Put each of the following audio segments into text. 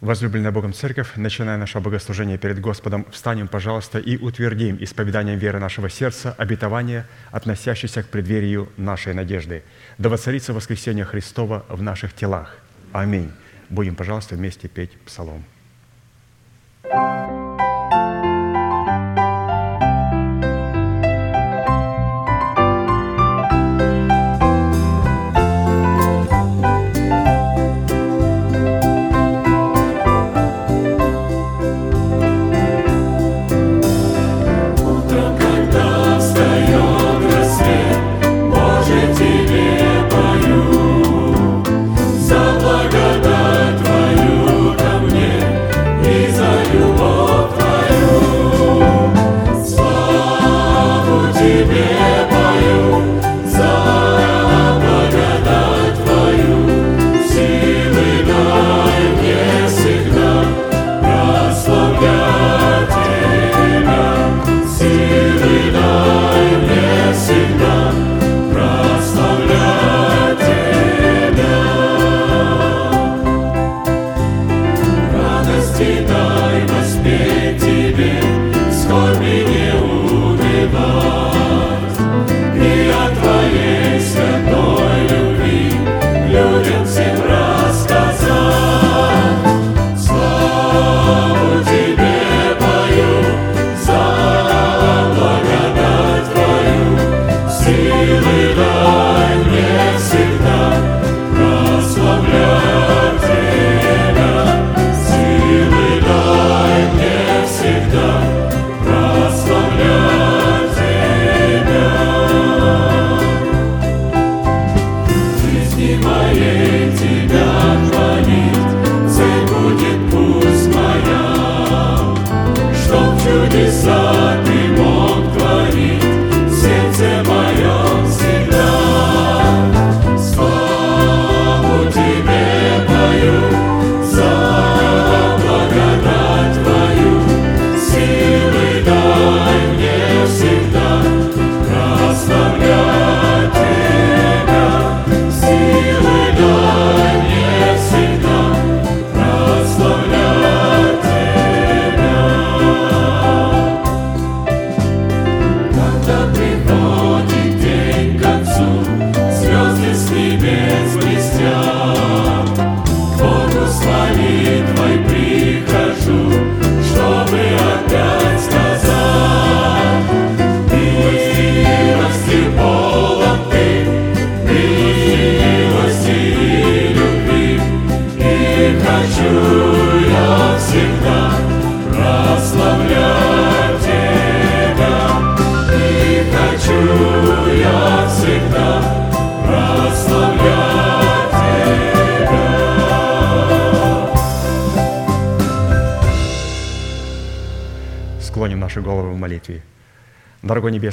Возлюбленная Богом Церковь, начиная наше богослужение перед Господом, встанем, пожалуйста, и утвердим исповеданием веры нашего сердца обетование, относящееся к преддверию нашей надежды. Да воцарится воскресение Христова в наших телах. Аминь. Будем, пожалуйста, вместе петь псалом.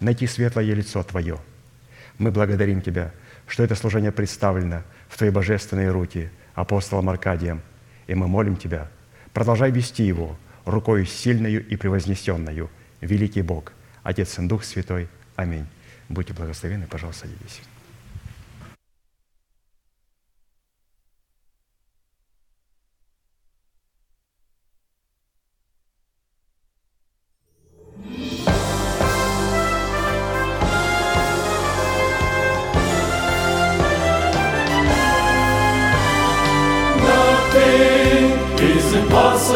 найти светлое лицо Твое. Мы благодарим Тебя, что это служение представлено в Твоей божественной руки апостолом Аркадием, и мы молим Тебя, продолжай вести его рукою сильною и превознесенную, великий Бог, Отец и Дух Святой. Аминь. Будьте благословены, пожалуйста, садитесь.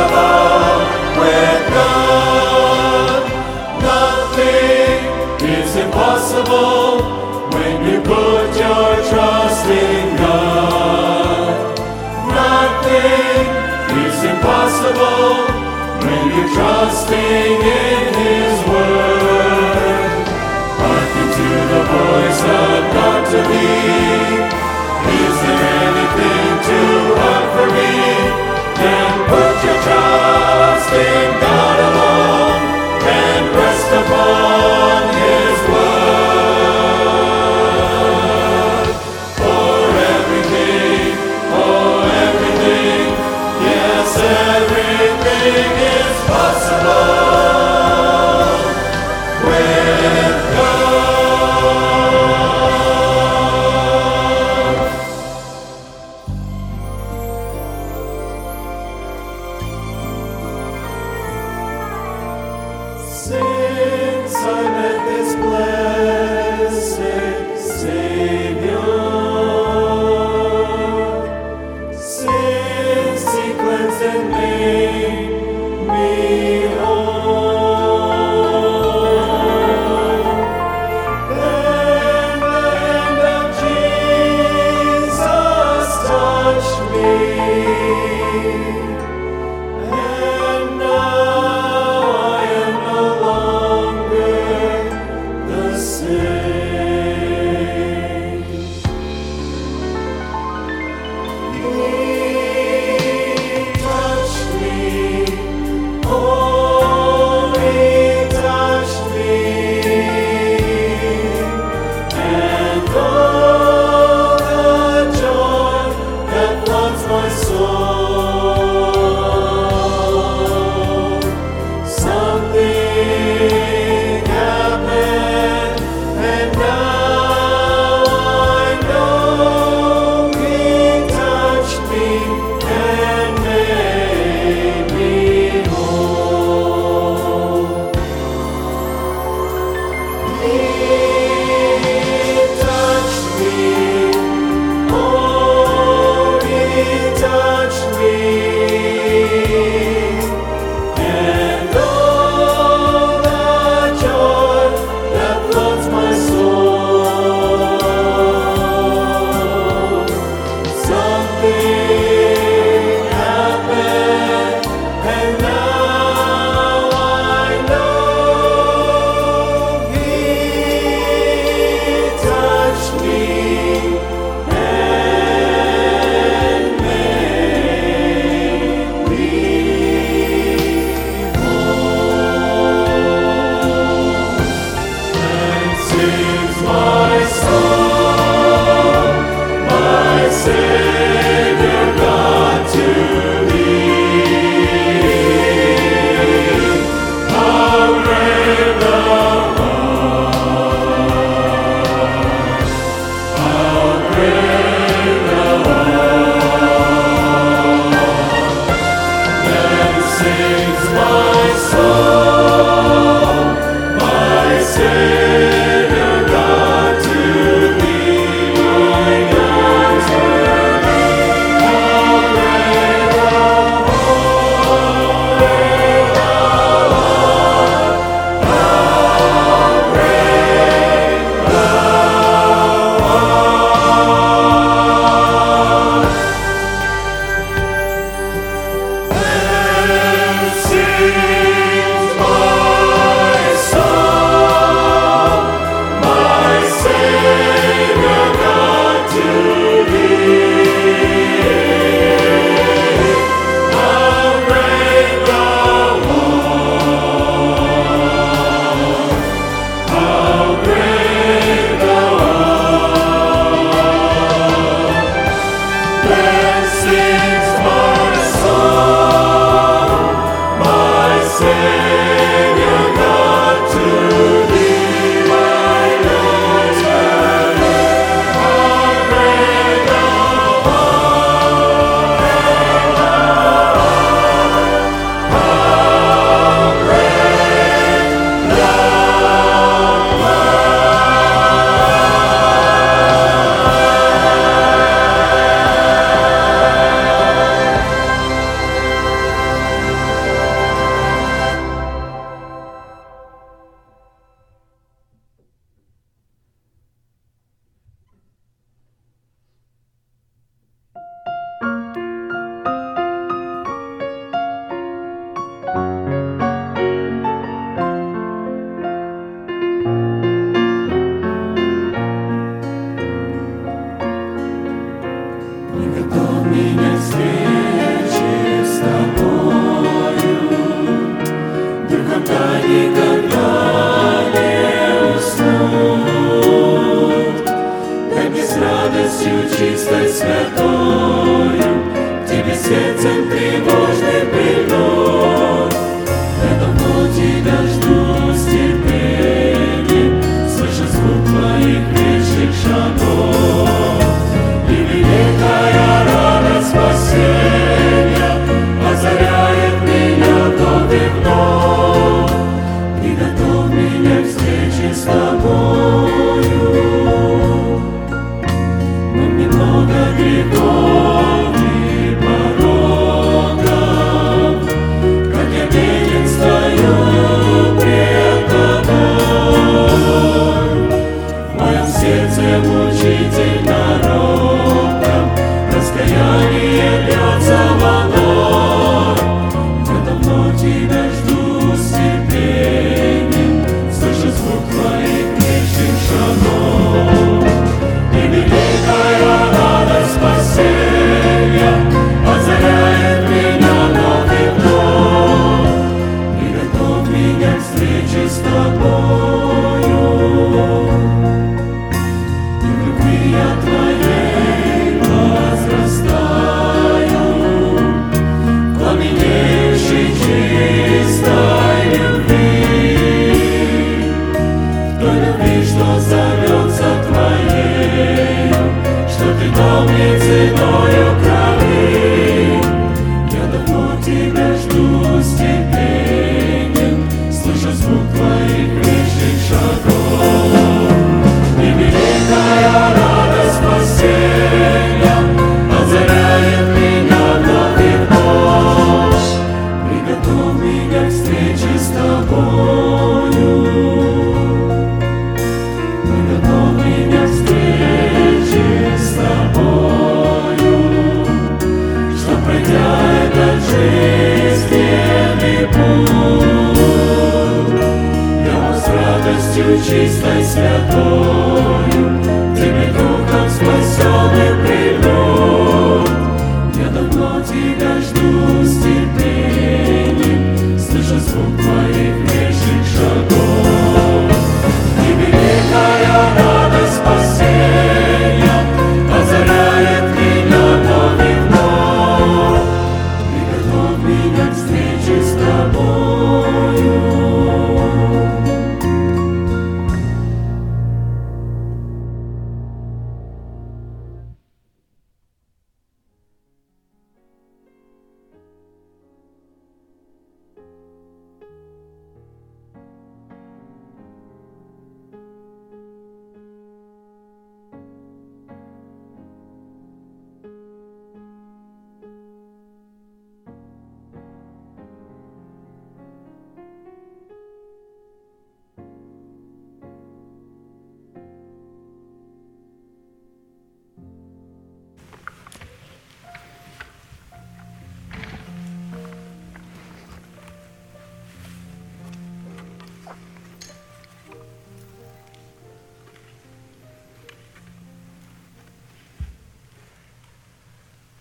impossible God. Nothing is impossible when you put your trust in God. Nothing is impossible when you're trusting in His Word. Hearken to the voice of God to thee. Is trust in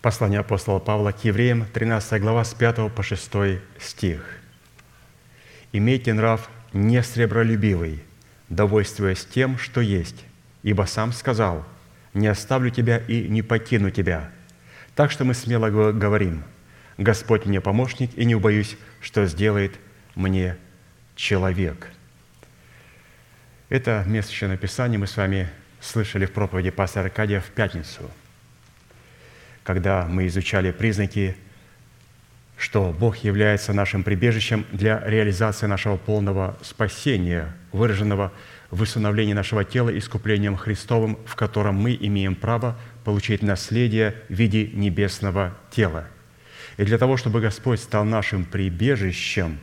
Послание апостола Павла к евреям, 13 глава, с 5 по 6 стих. «Имейте нрав не сребролюбивый, довольствуясь тем, что есть, ибо сам сказал, не оставлю тебя и не покину тебя. Так что мы смело го- говорим, Господь мне помощник, и не убоюсь, что сделает мне человек». Это место еще написания мы с вами слышали в проповеди пастора Аркадия в пятницу – когда мы изучали признаки, что Бог является нашим прибежищем для реализации нашего полного спасения, выраженного в усыновлении нашего тела искуплением Христовым, в котором мы имеем право получить наследие в виде небесного тела. И для того, чтобы Господь стал нашим прибежищем,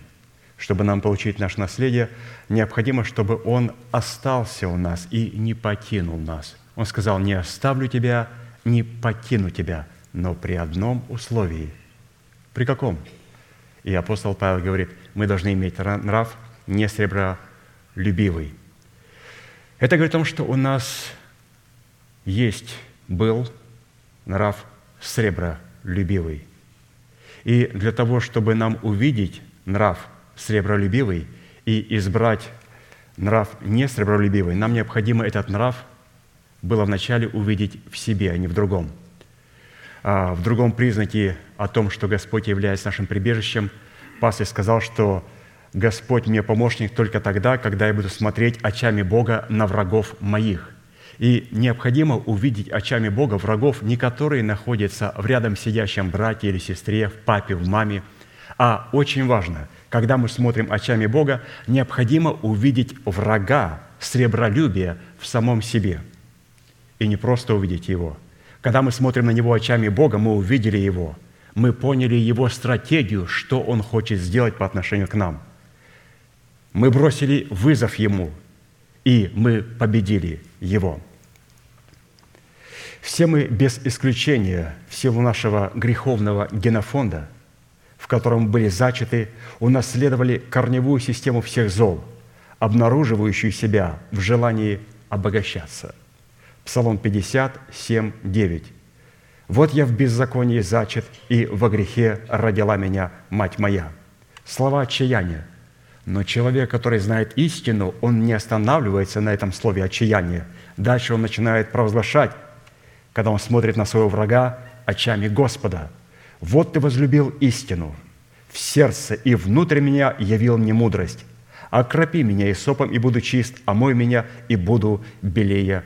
чтобы нам получить наше наследие, необходимо, чтобы Он остался у нас и не покинул нас. Он сказал, не оставлю тебя, не покину тебя, но при одном условии. При каком? И апостол Павел говорит, мы должны иметь нрав не сребролюбивый. Это говорит о том, что у нас есть, был нрав сребролюбивый. И для того, чтобы нам увидеть нрав сребролюбивый и избрать нрав не сребролюбивый, нам необходимо этот нрав было вначале увидеть в себе, а не в другом. А в другом признаке о том, что Господь является нашим прибежищем, пастор сказал, что Господь мне помощник только тогда, когда я буду смотреть очами Бога на врагов моих. И необходимо увидеть очами Бога врагов, не которые находятся в рядом сидящем брате или сестре, в папе, в маме, а очень важно, когда мы смотрим очами Бога, необходимо увидеть врага, сребролюбия в самом себе. И не просто увидеть его. Когда мы смотрим на него очами Бога, мы увидели его. Мы поняли его стратегию, что он хочет сделать по отношению к нам. Мы бросили вызов ему, и мы победили его. Все мы без исключения в силу нашего греховного генофонда, в котором были зачаты, унаследовали корневую систему всех зол, обнаруживающую себя в желании обогащаться. Псалом 57, 9. «Вот я в беззаконии зачат, и во грехе родила меня мать моя». Слова отчаяния. Но человек, который знает истину, он не останавливается на этом слове отчаяния. Дальше он начинает провозглашать когда он смотрит на своего врага очами Господа. «Вот ты возлюбил истину, в сердце и внутрь меня явил мне мудрость. Окропи меня и сопом, и буду чист, омой меня, и буду белее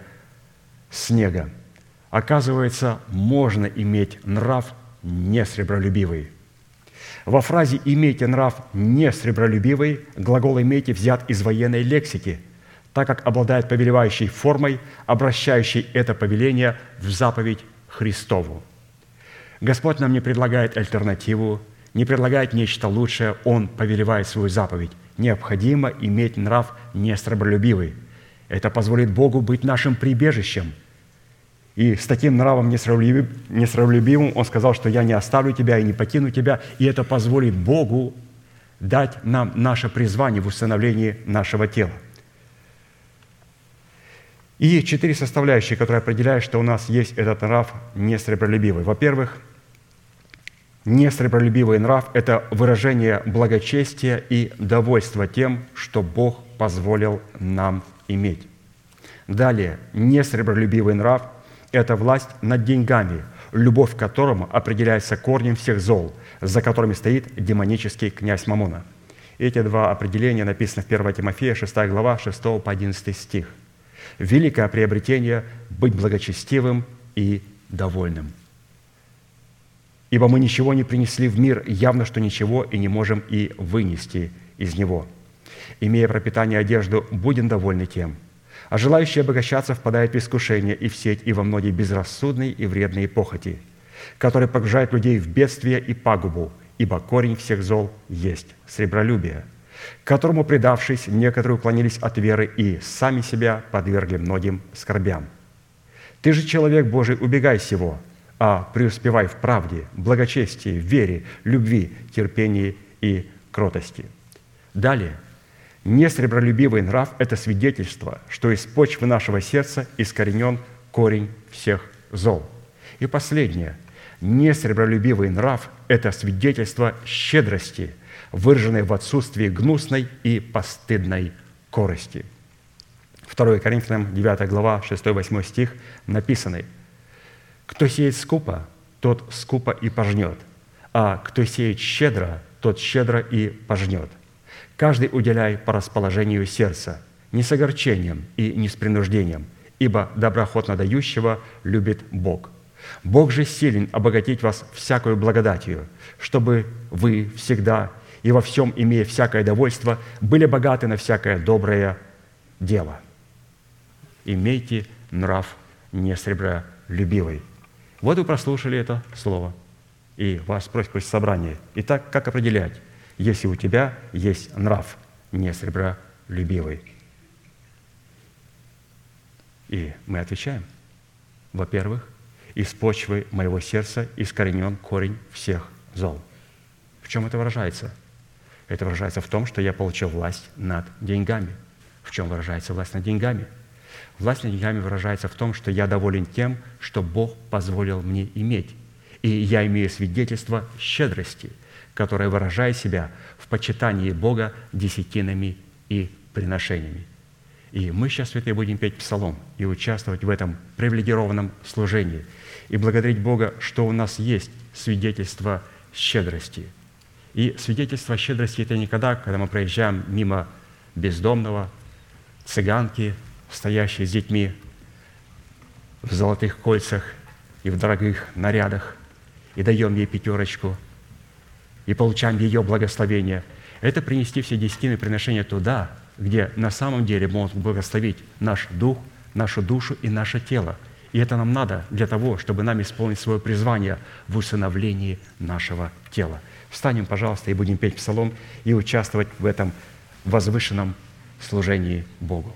снега». Оказывается, можно иметь нрав не сребролюбивый. Во фразе «имейте нрав не сребролюбивый» глагол «имейте» взят из военной лексики – так как обладает повелевающей формой, обращающей это повеление в заповедь Христову. Господь нам не предлагает альтернативу, не предлагает нечто лучшее, Он повелевает свою заповедь. Необходимо иметь нрав нестреболюбивый. Это позволит Богу быть нашим прибежищем. И с таким нравом несравнолюбивым Он сказал, что «я не оставлю тебя и не покину тебя», и это позволит Богу дать нам наше призвание в установлении нашего тела – и четыре составляющие, которые определяют, что у нас есть этот нрав несребролюбивый. Во-первых, несребролюбивый нрав – это выражение благочестия и довольства тем, что Бог позволил нам иметь. Далее, несребролюбивый нрав – это власть над деньгами, любовь к которому определяется корнем всех зол, за которыми стоит демонический князь Мамона. Эти два определения написаны в 1 Тимофея, 6 глава, 6 по 11 стих – великое приобретение быть благочестивым и довольным. Ибо мы ничего не принесли в мир, явно, что ничего и не можем и вынести из него. Имея пропитание и одежду, будем довольны тем. А желающие обогащаться впадают в искушение и в сеть, и во многие безрассудные и вредные похоти, которые погружают людей в бедствие и пагубу, ибо корень всех зол есть сребролюбие – которому, предавшись, некоторые уклонились от веры и сами себя подвергли многим скорбям. Ты же, человек Божий, убегай сего, а преуспевай в правде, благочестии, вере, любви, терпении и кротости. Далее, несребролюбивый нрав – это свидетельство, что из почвы нашего сердца искоренен корень всех зол. И последнее – несребролюбивый нрав – это свидетельство щедрости – выраженной в отсутствии гнусной и постыдной корости. 2 Коринфянам 9 глава 6-8 стих написаны «Кто сеет скупо, тот скупо и пожнет, а кто сеет щедро, тот щедро и пожнет. Каждый уделяй по расположению сердца, не с огорчением и не с принуждением, ибо доброхотно дающего любит Бог. Бог же силен обогатить вас всякую благодатью, чтобы вы всегда и во всем, имея всякое довольство, были богаты на всякое доброе дело. Имейте нрав не сребролюбивый. Вот вы прослушали это слово, и вас просят собрание. Итак, как определять, если у тебя есть нрав не сребролюбивый? И мы отвечаем. Во-первых, из почвы моего сердца искоренен корень всех зол. В чем это выражается? Это выражается в том, что я получил власть над деньгами. В чем выражается власть над деньгами? Власть над деньгами выражается в том, что я доволен тем, что Бог позволил мне иметь. И я имею свидетельство щедрости, которое выражает себя в почитании Бога десятинами и приношениями. И мы сейчас, святые, будем петь псалом и участвовать в этом привилегированном служении и благодарить Бога, что у нас есть свидетельство щедрости. И свидетельство щедрости – это никогда, когда мы проезжаем мимо бездомного, цыганки, стоящей с детьми в золотых кольцах и в дорогих нарядах, и даем ей пятерочку, и получаем ее благословение. Это принести все десятины приношения туда, где на самом деле может благословить наш дух, нашу душу и наше тело. И это нам надо для того, чтобы нам исполнить свое призвание в усыновлении нашего тела. Встанем, пожалуйста, и будем петь псалом и участвовать в этом возвышенном служении Богу.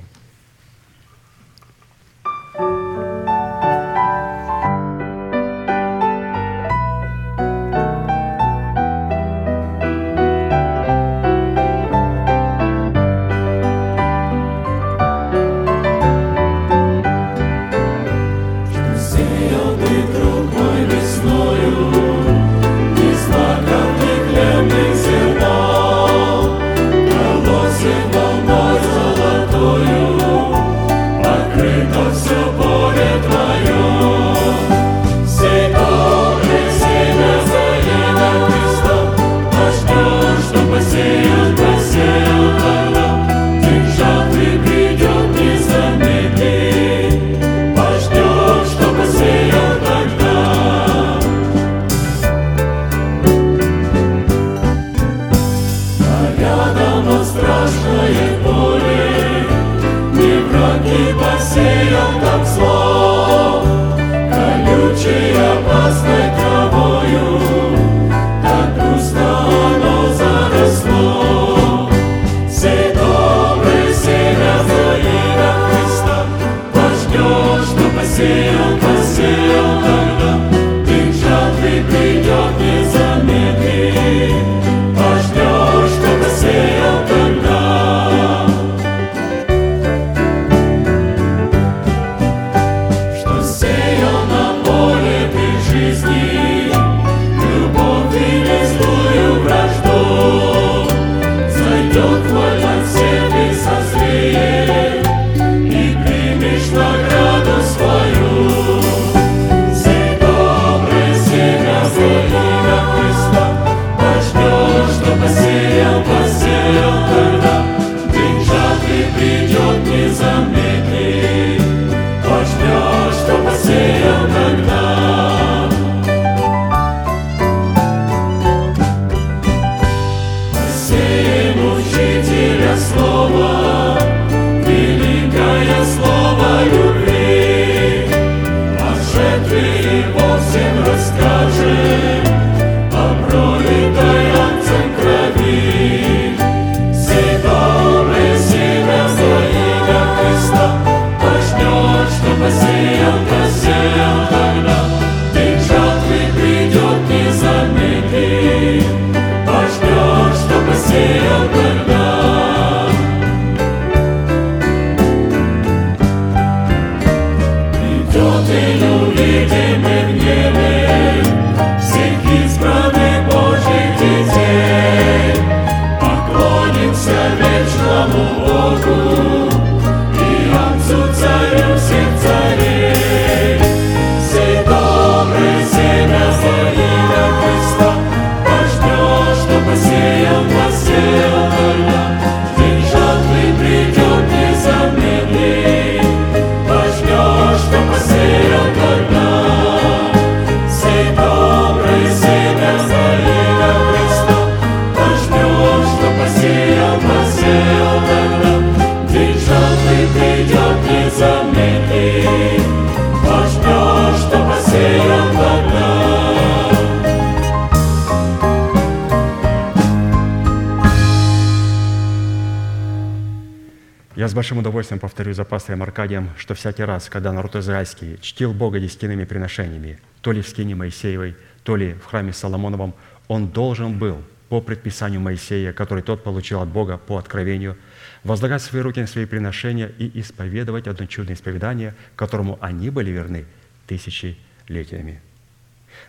Большим удовольствием повторю за пастором Аркадием, что всякий раз, когда народ израильский чтил Бога десятинными приношениями, то ли в скине Моисеевой, то ли в храме Соломоновом, он должен был по предписанию Моисея, который тот получил от Бога по откровению, возлагать свои руки на свои приношения и исповедовать одно чудное исповедание, которому они были верны тысячелетиями.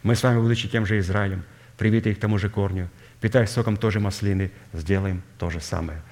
Мы с вами, будучи тем же Израилем, привитые к тому же корню, питаясь соком той же маслины, сделаем то же самое –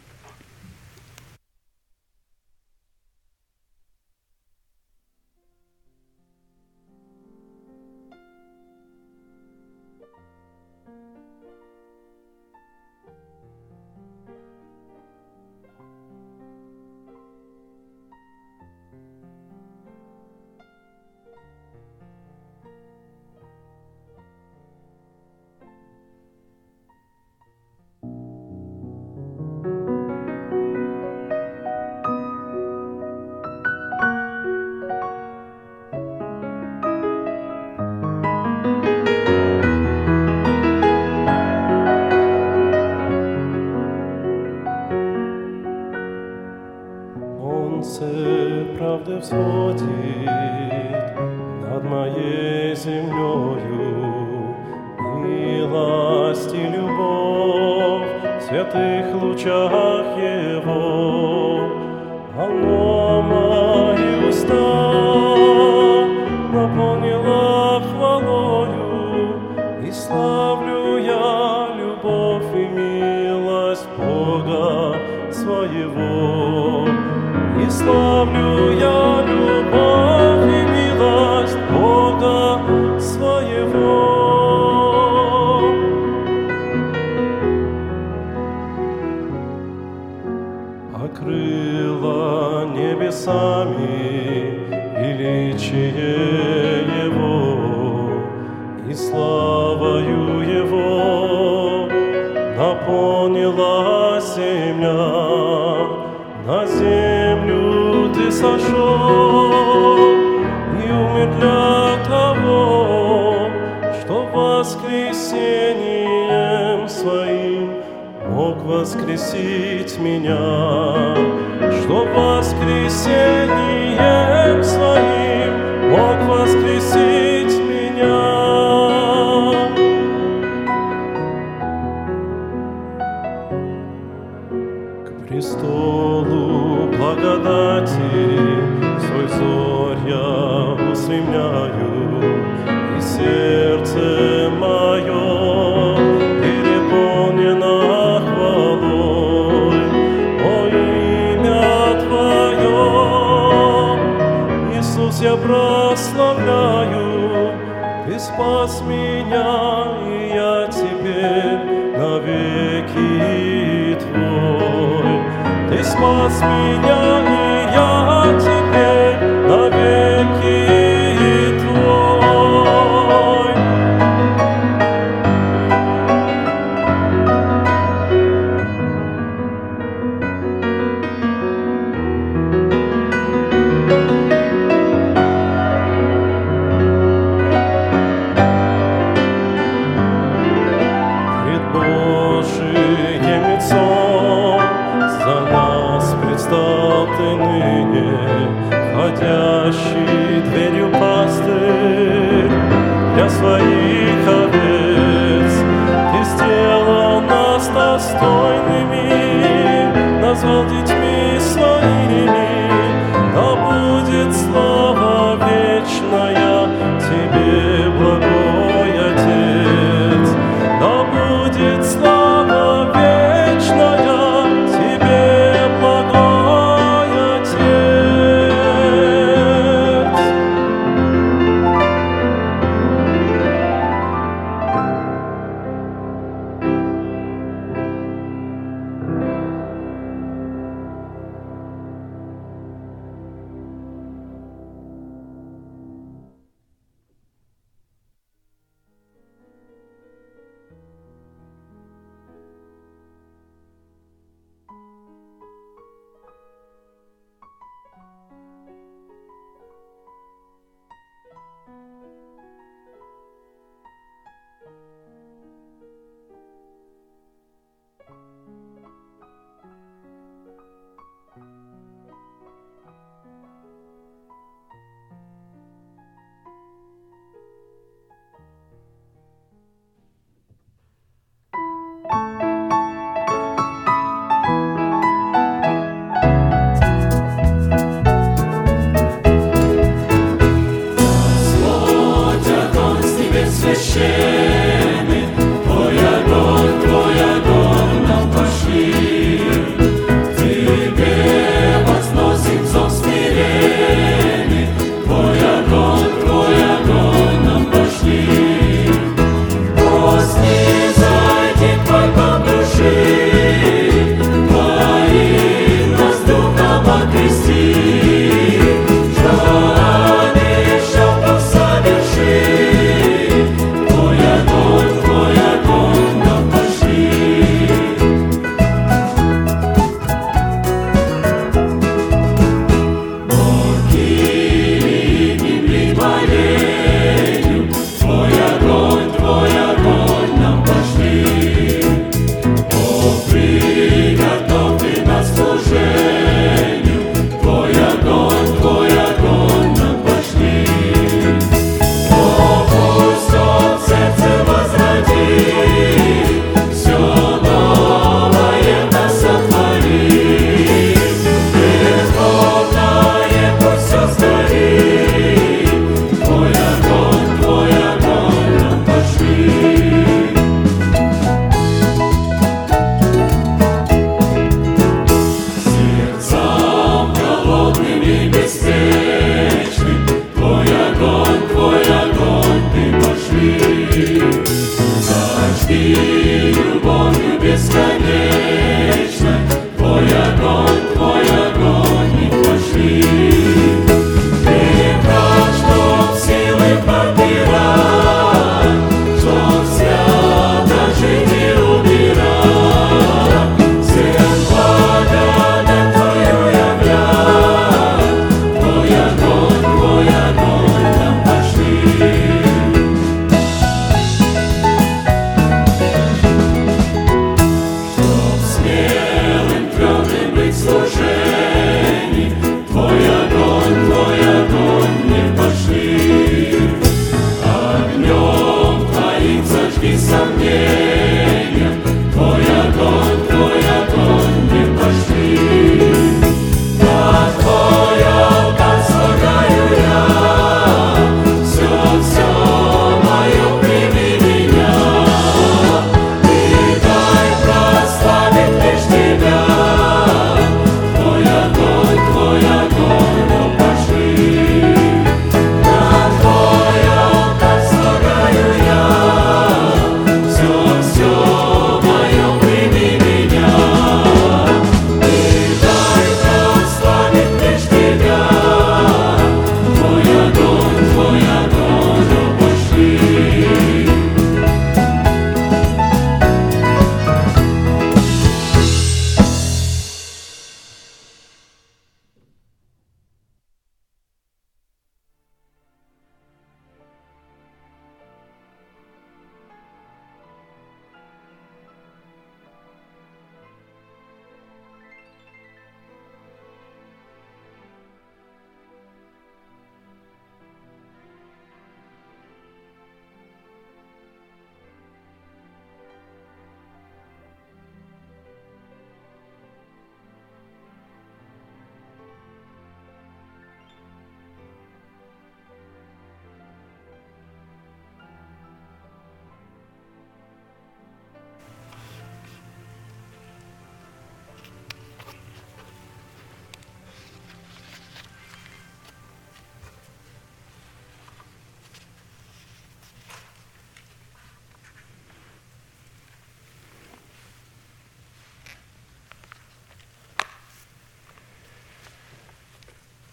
взлетит над моей землею милость и любовь в святых лучах Его. Оно мои уста наполнило хвалою, и славлю я любовь и милость Бога своего. И славлю сошел и умер для того, что воскресением своим мог воскресить меня, что воскресением нас меня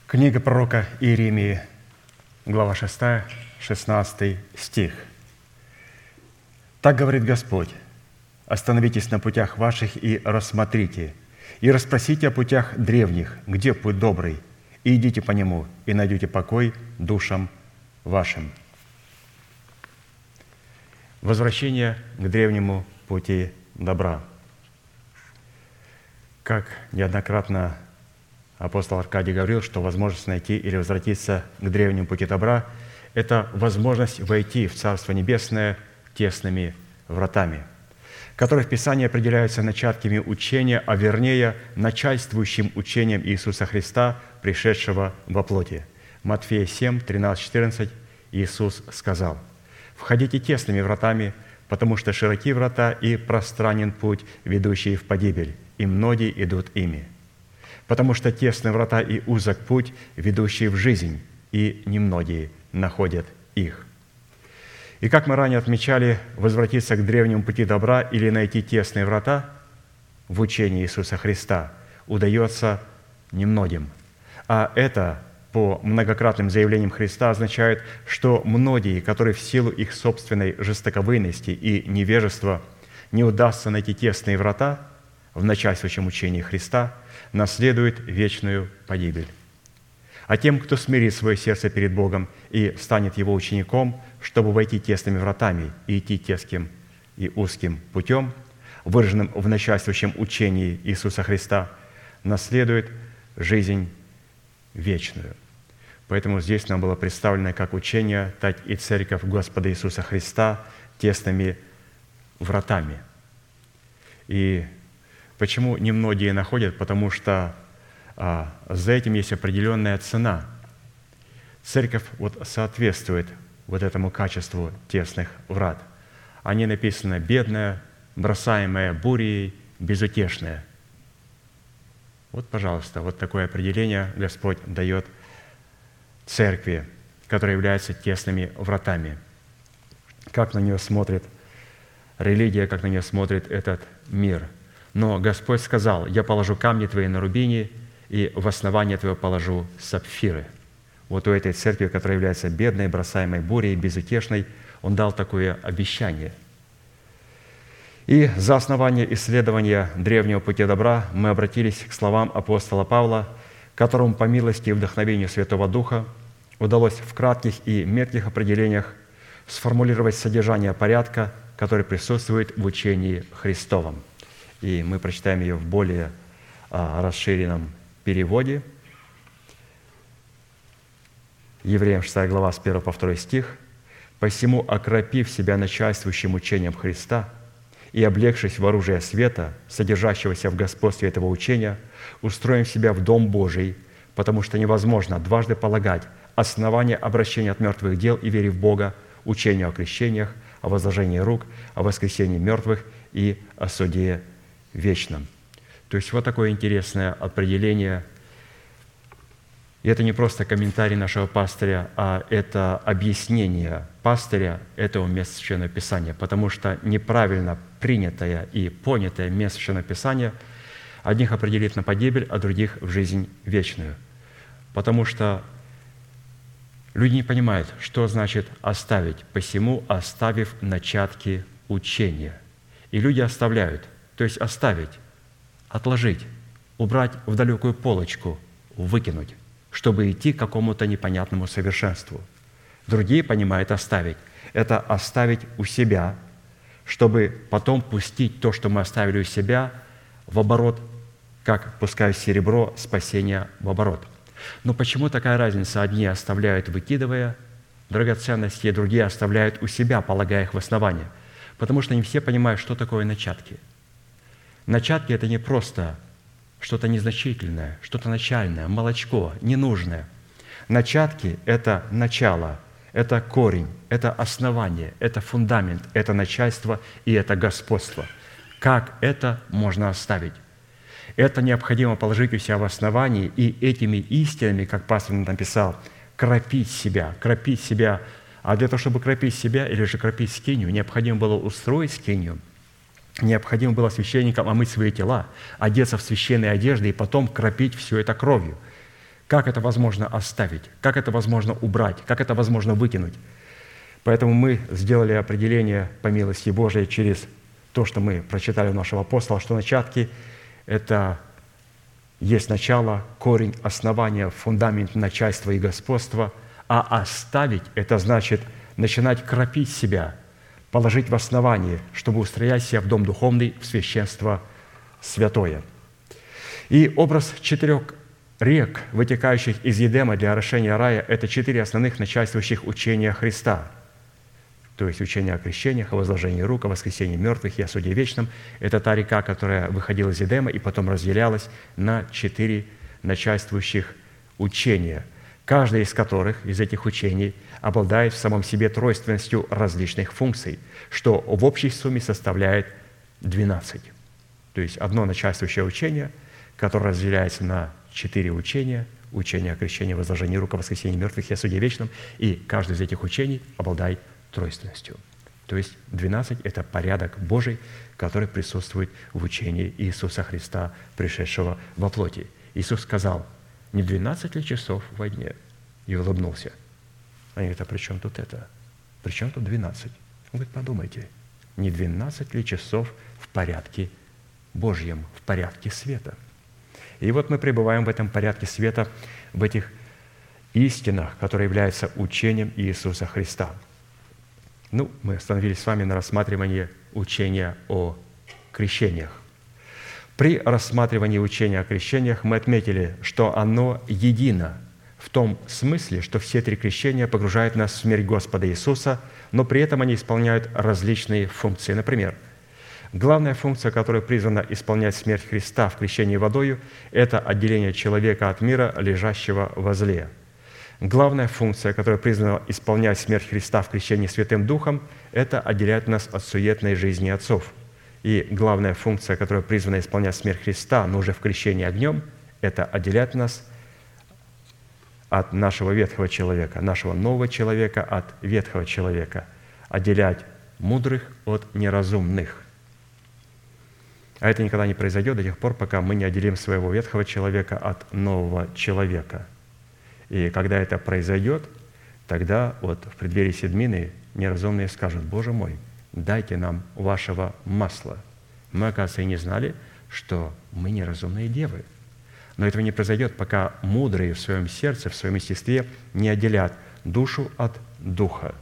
Книга пророка Иеремии, глава 6, 16 стих. «Так говорит Господь, остановитесь на путях ваших и рассмотрите, и расспросите о путях древних, где путь добрый, и идите по нему, и найдете покой душам вашим». Возвращение к древнему пути добра. Как неоднократно апостол Аркадий говорил, что возможность найти или возвратиться к древнему пути добра – это возможность войти в Царство Небесное тесными вратами, которые в Писании определяются начатками учения, а вернее начальствующим учением Иисуса Христа, пришедшего во плоти. Матфея 7, 13, 14 Иисус сказал, «Входите тесными вратами, потому что широки врата и пространен путь, ведущий в погибель, и многие идут ими» потому что тесны врата и узок путь, ведущий в жизнь, и немногие находят их. И как мы ранее отмечали, возвратиться к древнему пути добра или найти тесные врата в учении Иисуса Христа удается немногим. А это по многократным заявлениям Христа означает, что многие, которые в силу их собственной жестоковыйности и невежества не удастся найти тесные врата в начальствующем учении Христа – наследует вечную погибель. А тем, кто смирит свое сердце перед Богом и станет Его учеником, чтобы войти тесными вратами и идти теским и узким путем, выраженным в начальствующем учении Иисуса Христа, наследует жизнь вечную. Поэтому здесь нам было представлено как учение, так и церковь Господа Иисуса Христа тесными вратами. И Почему немногие находят? Потому что а, за этим есть определенная цена. Церковь вот соответствует вот этому качеству тесных врат. Они написаны «бедная», «бросаемая бурей», «безутешная». Вот, пожалуйста, вот такое определение Господь дает церкви, которая является тесными вратами. Как на нее смотрит религия, как на нее смотрит этот мир – но Господь сказал, «Я положу камни твои на рубине, и в основание твое положу сапфиры». Вот у этой церкви, которая является бедной, бросаемой бурей, безутешной, Он дал такое обещание. И за основание исследования древнего пути добра мы обратились к словам апостола Павла, которому по милости и вдохновению Святого Духа удалось в кратких и метких определениях сформулировать содержание порядка, который присутствует в учении Христовом – и мы прочитаем ее в более а, расширенном переводе. Евреям 6 глава с 1 по 2 стих. «Посему, окропив себя начальствующим учением Христа и облегшись в оружие света, содержащегося в господстве этого учения, устроим себя в Дом Божий, потому что невозможно дважды полагать основание обращения от мертвых дел и вере в Бога, учению о крещениях, о возложении рук, о воскресении мертвых и о суде вечном. То есть вот такое интересное определение. И это не просто комментарий нашего пастыря, а это объяснение пастыря этого места Писания, потому что неправильно принятое и понятое место Писания одних определит на погибель, а других в жизнь вечную. Потому что люди не понимают, что значит оставить, посему оставив начатки учения. И люди оставляют – то есть оставить, отложить, убрать в далекую полочку, выкинуть, чтобы идти к какому-то непонятному совершенству. Другие понимают оставить. Это оставить у себя, чтобы потом пустить то, что мы оставили у себя, в оборот, как пускаю серебро спасения в оборот. Но почему такая разница? Одни оставляют, выкидывая драгоценности, другие оставляют у себя, полагая их в основание. Потому что не все понимают, что такое начатки – Начатки – это не просто что-то незначительное, что-то начальное, молочко, ненужное. Начатки – это начало, это корень, это основание, это фундамент, это начальство и это господство. Как это можно оставить? Это необходимо положить у себя в основании и этими истинами, как пастор написал, кропить себя, кропить себя. А для того, чтобы кропить себя или же кропить скинию, необходимо было устроить скинию – необходимо было священникам омыть свои тела, одеться в священные одежды и потом кропить все это кровью. Как это возможно оставить? Как это возможно убрать? Как это возможно выкинуть? Поэтому мы сделали определение по милости Божией через то, что мы прочитали у нашего апостола, что начатки – это есть начало, корень, основание, фундамент начальства и господства, а оставить – это значит начинать кропить себя, положить в основание, чтобы устроять себя в дом духовный, в священство святое. И образ четырех рек, вытекающих из Едема для орошения рая, это четыре основных начальствующих учения Христа – то есть учение о крещениях, о возложении рук, о воскресении мертвых и о суде вечном. Это та река, которая выходила из Эдема и потом разделялась на четыре начальствующих учения, каждое из которых, из этих учений, обладает в самом себе тройственностью различных функций, что в общей сумме составляет 12. То есть одно начальствующее учение, которое разделяется на четыре учения, учение о крещении, возложении рук, о воскресении мертвых и о суде вечном, и каждое из этих учений обладает тройственностью. То есть 12 – это порядок Божий, который присутствует в учении Иисуса Христа, пришедшего во плоти. Иисус сказал, не 12 ли часов во дне? И улыбнулся. Они говорят, а при чем тут это? При чем тут 12? Он говорит, подумайте, не 12 ли часов в порядке Божьем, в порядке света? И вот мы пребываем в этом порядке света, в этих истинах, которые являются учением Иисуса Христа – ну, мы остановились с вами на рассматривании учения о крещениях. При рассматривании учения о крещениях мы отметили, что оно едино в том смысле, что все три крещения погружают нас в смерть Господа Иисуса, но при этом они исполняют различные функции. Например, главная функция, которая призвана исполнять смерть Христа в крещении водою, это отделение человека от мира, лежащего возле – Главная функция, которая призвана исполнять смерть Христа в крещении Святым Духом, это отделять нас от суетной жизни отцов. И главная функция, которая призвана исполнять смерть Христа, но уже в крещении огнем, это отделять нас от нашего ветхого человека, нашего нового человека от ветхого человека, отделять мудрых от неразумных. А это никогда не произойдет до тех пор, пока мы не отделим своего ветхого человека от нового человека – и когда это произойдет, тогда вот в преддверии седмины неразумные скажут, «Боже мой, дайте нам вашего масла». Мы, оказывается, и не знали, что мы неразумные девы. Но этого не произойдет, пока мудрые в своем сердце, в своем естестве не отделят душу от духа.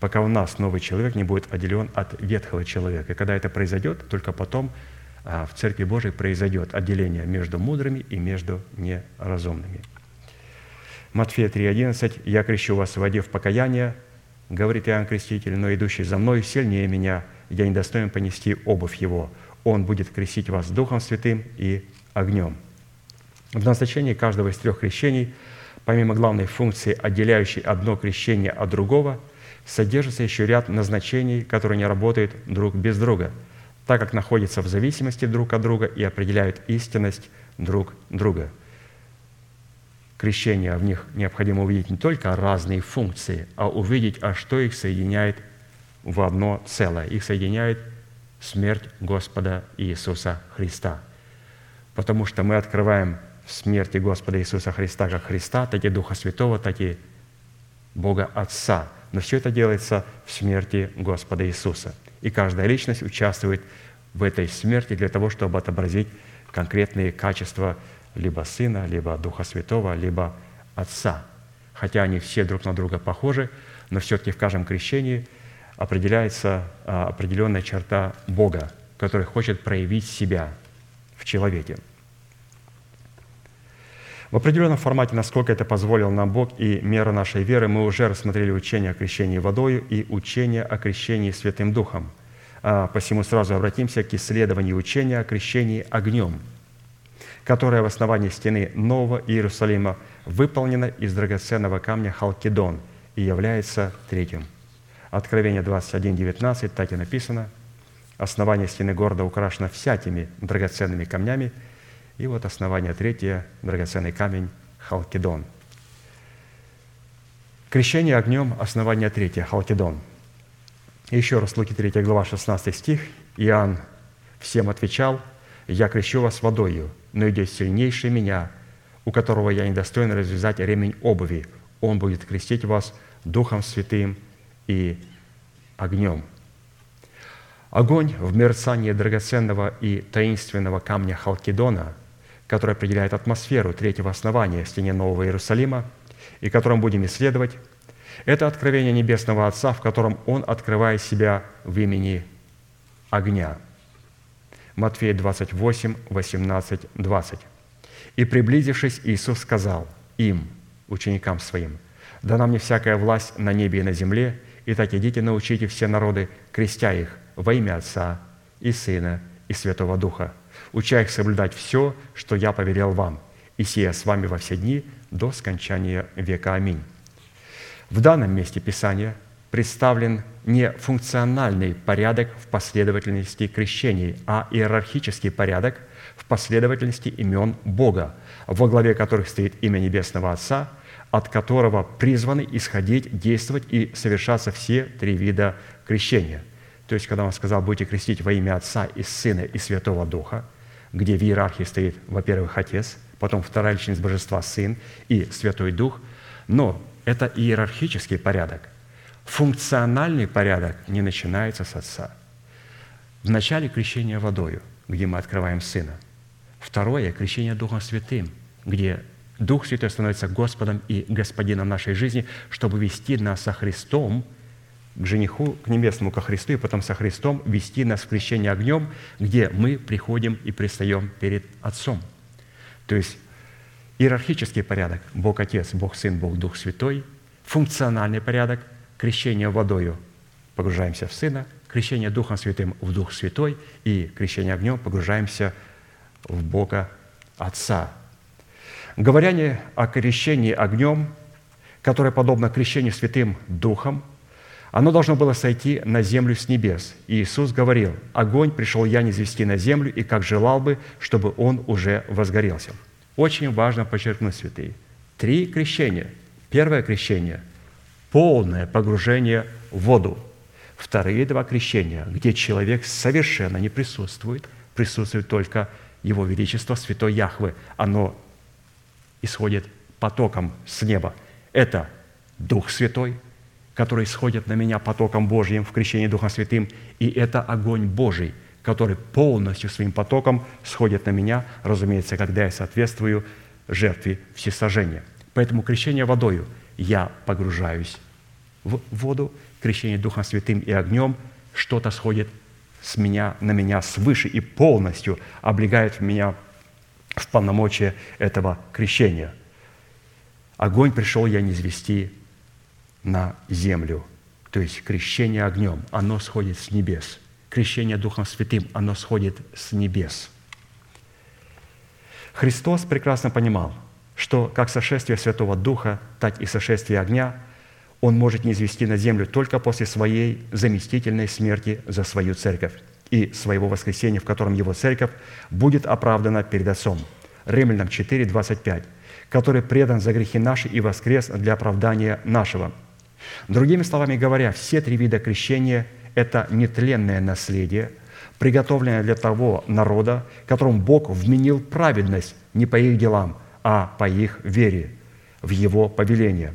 Пока у нас новый человек не будет отделен от ветхого человека. И когда это произойдет, только потом а в Церкви Божией произойдет отделение между мудрыми и между неразумными. Матфея 3,11 «Я крещу вас в воде в покаяние, говорит Иоанн Креститель, но идущий за мной сильнее меня, я недостоин понести обувь его. Он будет крестить вас Духом Святым и огнем». В назначении каждого из трех крещений, помимо главной функции, отделяющей одно крещение от другого, содержится еще ряд назначений, которые не работают друг без друга – так как находятся в зависимости друг от друга и определяют истинность друг друга. Крещение в них необходимо увидеть не только разные функции, а увидеть, а что их соединяет в одно целое. Их соединяет смерть Господа Иисуса Христа. Потому что мы открываем в смерти Господа Иисуса Христа как Христа, так и Духа Святого, так и Бога Отца. Но все это делается в смерти Господа Иисуса – и каждая личность участвует в этой смерти для того, чтобы отобразить конкретные качества либо Сына, либо Духа Святого, либо Отца. Хотя они все друг на друга похожи, но все-таки в каждом крещении определяется а, определенная черта Бога, который хочет проявить себя в человеке. В определенном формате, насколько это позволил нам Бог и мера нашей веры, мы уже рассмотрели учение о крещении водою и учение о крещении Святым Духом. А посему сразу обратимся к исследованию учения о крещении огнем, которое в основании стены Нового Иерусалима выполнено из драгоценного камня Халкидон и является третьим. Откровение 21.19 так и написано. Основание стены города украшено всякими драгоценными камнями – и вот основание третье, драгоценный камень Халкидон. Крещение огнем – основание третье, Халкидон. еще раз, Луки 3 глава, 16 стих. Иоанн всем отвечал, «Я крещу вас водою, но идет сильнейший меня, у которого я недостоин развязать ремень обуви. Он будет крестить вас Духом Святым и огнем». Огонь в мерцании драгоценного и таинственного камня Халкидона, который определяет атмосферу третьего основания в стене Нового Иерусалима, и которым будем исследовать, это откровение Небесного Отца, в котором Он открывает себя в имени огня. Матфея 28, 18, 20. «И, приблизившись, Иисус сказал им, ученикам Своим, «Дана мне всякая власть на небе и на земле, и так идите, научите все народы, крестя их во имя Отца и Сына и Святого Духа, уча их соблюдать все, что я повелел вам, и сия с вами во все дни до скончания века. Аминь». В данном месте Писания представлен не функциональный порядок в последовательности крещений, а иерархический порядок в последовательности имен Бога, во главе которых стоит имя Небесного Отца, от которого призваны исходить, действовать и совершаться все три вида крещения. То есть, когда он сказал, будете крестить во имя Отца и Сына и Святого Духа, где в иерархии стоит, во-первых, Отец, потом вторая личность Божества – Сын и Святой Дух, но это иерархический порядок. Функциональный порядок не начинается с Отца. В начале крещения водою, где мы открываем Сына. Второе – крещение Духом Святым, где Дух Святой становится Господом и Господином нашей жизни, чтобы вести нас со Христом к жениху, к небесному, ко Христу, и потом со Христом вести нас в крещение огнем, где мы приходим и пристаем перед Отцом. То есть Иерархический порядок – Бог Отец, Бог Сын, Бог Дух Святой. Функциональный порядок – крещение водою – погружаемся в Сына, крещение Духом Святым в Дух Святой и крещение огнем погружаемся в Бога Отца. Говоря не о крещении огнем, которое подобно крещению Святым Духом, оно должно было сойти на землю с небес. И Иисус говорил, «Огонь пришел я не звести на землю, и как желал бы, чтобы он уже возгорелся». Очень важно подчеркнуть, святые. Три крещения. Первое крещение – полное погружение в воду. Вторые два крещения, где человек совершенно не присутствует, присутствует только Его Величество, Святой Яхвы. Оно исходит потоком с неба. Это Дух Святой, который исходит на меня потоком Божьим в крещении Духом Святым, и это огонь Божий – который полностью своим потоком сходит на меня, разумеется, когда я соответствую жертве всесожжения. Поэтому крещение водою я погружаюсь в воду, крещение Духом Святым и огнем, что-то сходит с меня, на меня свыше и полностью облегает меня в полномочия этого крещения. Огонь пришел я не звести на землю. То есть крещение огнем, оно сходит с небес – крещение Духом Святым, оно сходит с небес. Христос прекрасно понимал, что как сошествие Святого Духа, так и сошествие огня Он может не на землю только после Своей заместительной смерти за свою церковь и своего воскресения, в котором Его церковь будет оправдана перед Отцом. Римлянам 4, 25, который предан за грехи наши и воскрес для оправдания нашего. Другими словами говоря, все три вида крещения это нетленное наследие, приготовленное для того народа, которому Бог вменил праведность не по их делам, а по их вере в Его повеление.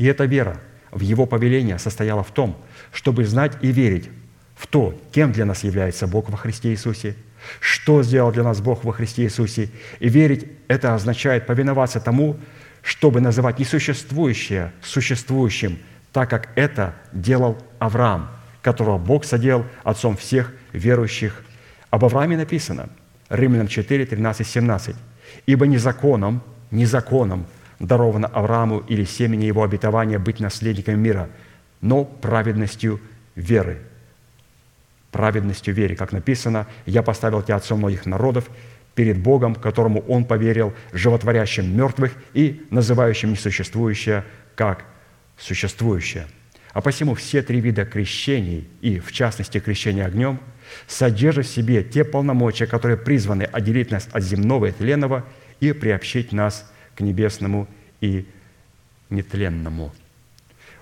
И эта вера в Его повеление состояла в том, чтобы знать и верить в то, кем для нас является Бог во Христе Иисусе, что сделал для нас Бог во Христе Иисусе. И верить – это означает повиноваться тому, чтобы называть несуществующее существующим – так как это делал Авраам, которого Бог содел отцом всех верующих. Об Аврааме написано, Римлянам 4, 13, 17. «Ибо не законом, не законом даровано Аврааму или семени его обетования быть наследником мира, но праведностью веры». Праведностью веры, как написано, «Я поставил тебя отцом многих народов, перед Богом, которому он поверил, животворящим мертвых и называющим несуществующее, как существующее. А посему все три вида крещений, и в частности крещение огнем, содержат в себе те полномочия, которые призваны отделить нас от земного и тленного и приобщить нас к небесному и нетленному.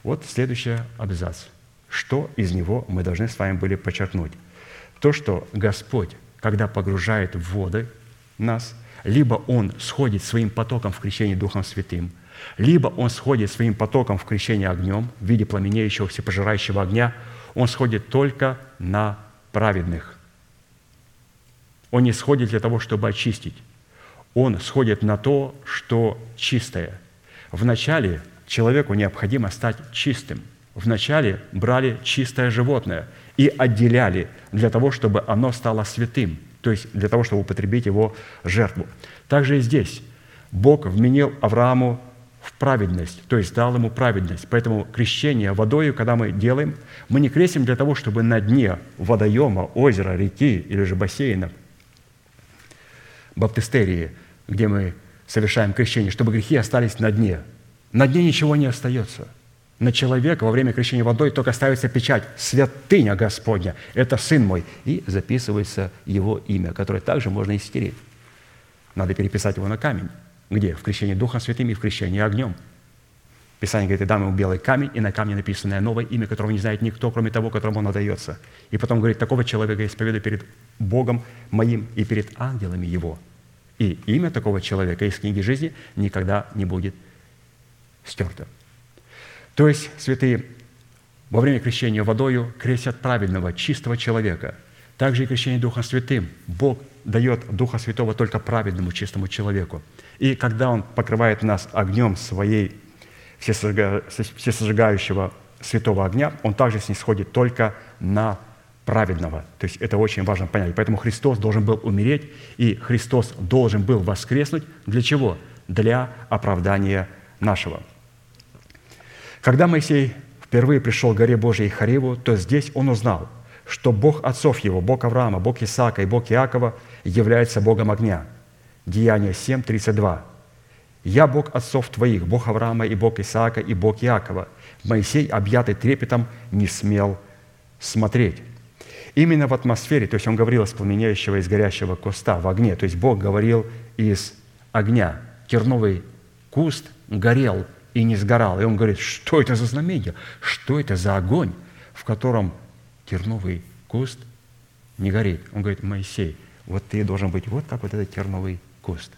Вот следующий абзац. Что из него мы должны с вами были подчеркнуть? То, что Господь, когда погружает в воды, нас, либо Он сходит своим потоком в крещении Духом Святым, либо Он сходит своим потоком в крещении огнем в виде пламенеющего всепожирающего огня, Он сходит только на праведных. Он не сходит для того, чтобы очистить. Он сходит на то, что чистое. Вначале человеку необходимо стать чистым. Вначале брали чистое животное и отделяли для того, чтобы оно стало святым, то есть для того, чтобы употребить его жертву. Также и здесь Бог вменил Аврааму в праведность, то есть дал ему праведность. Поэтому крещение водою, когда мы делаем, мы не крестим для того, чтобы на дне водоема, озера, реки или же бассейна, баптистерии, где мы совершаем крещение, чтобы грехи остались на дне. На дне ничего не остается. На человека во время крещения водой только ставится печать «Святыня Господня, это Сын мой», и записывается его имя, которое также можно и стереть. Надо переписать его на камень. Где? В крещении Духом Святым и в крещении огнем. Писание говорит, и дам ему белый камень, и на камне написанное новое имя, которого не знает никто, кроме того, которому он отдается. И потом говорит, такого человека исповедую перед Богом моим и перед ангелами его. И имя такого человека из книги жизни никогда не будет стерто. То есть, святые, во время крещения водою крестят правильного, чистого человека. Также и крещение Духом Святым. Бог дает Духа Святого только праведному, чистому человеку. И когда Он покрывает нас огнем своей всесожигающего святого огня, Он также снисходит только на праведного. То есть это очень важно понять. Поэтому Христос должен был умереть, и Христос должен был воскреснуть. Для чего? Для оправдания нашего. Когда Моисей впервые пришел к горе Божией Хариву, то здесь он узнал, что Бог отцов его, Бог Авраама, Бог Исаака и Бог Иакова является Богом огня. Деяние 7, 32. «Я Бог отцов твоих, Бог Авраама и Бог Исаака и Бог Иакова». Моисей, объятый трепетом, не смел смотреть. Именно в атмосфере, то есть он говорил из пламеняющего, из горящего куста в огне, то есть Бог говорил из огня. Терновый куст горел и не сгорал. И он говорит, что это за знамение? Что это за огонь, в котором терновый куст не горит? Он говорит, Моисей, вот ты должен быть вот как вот этот терновый куст.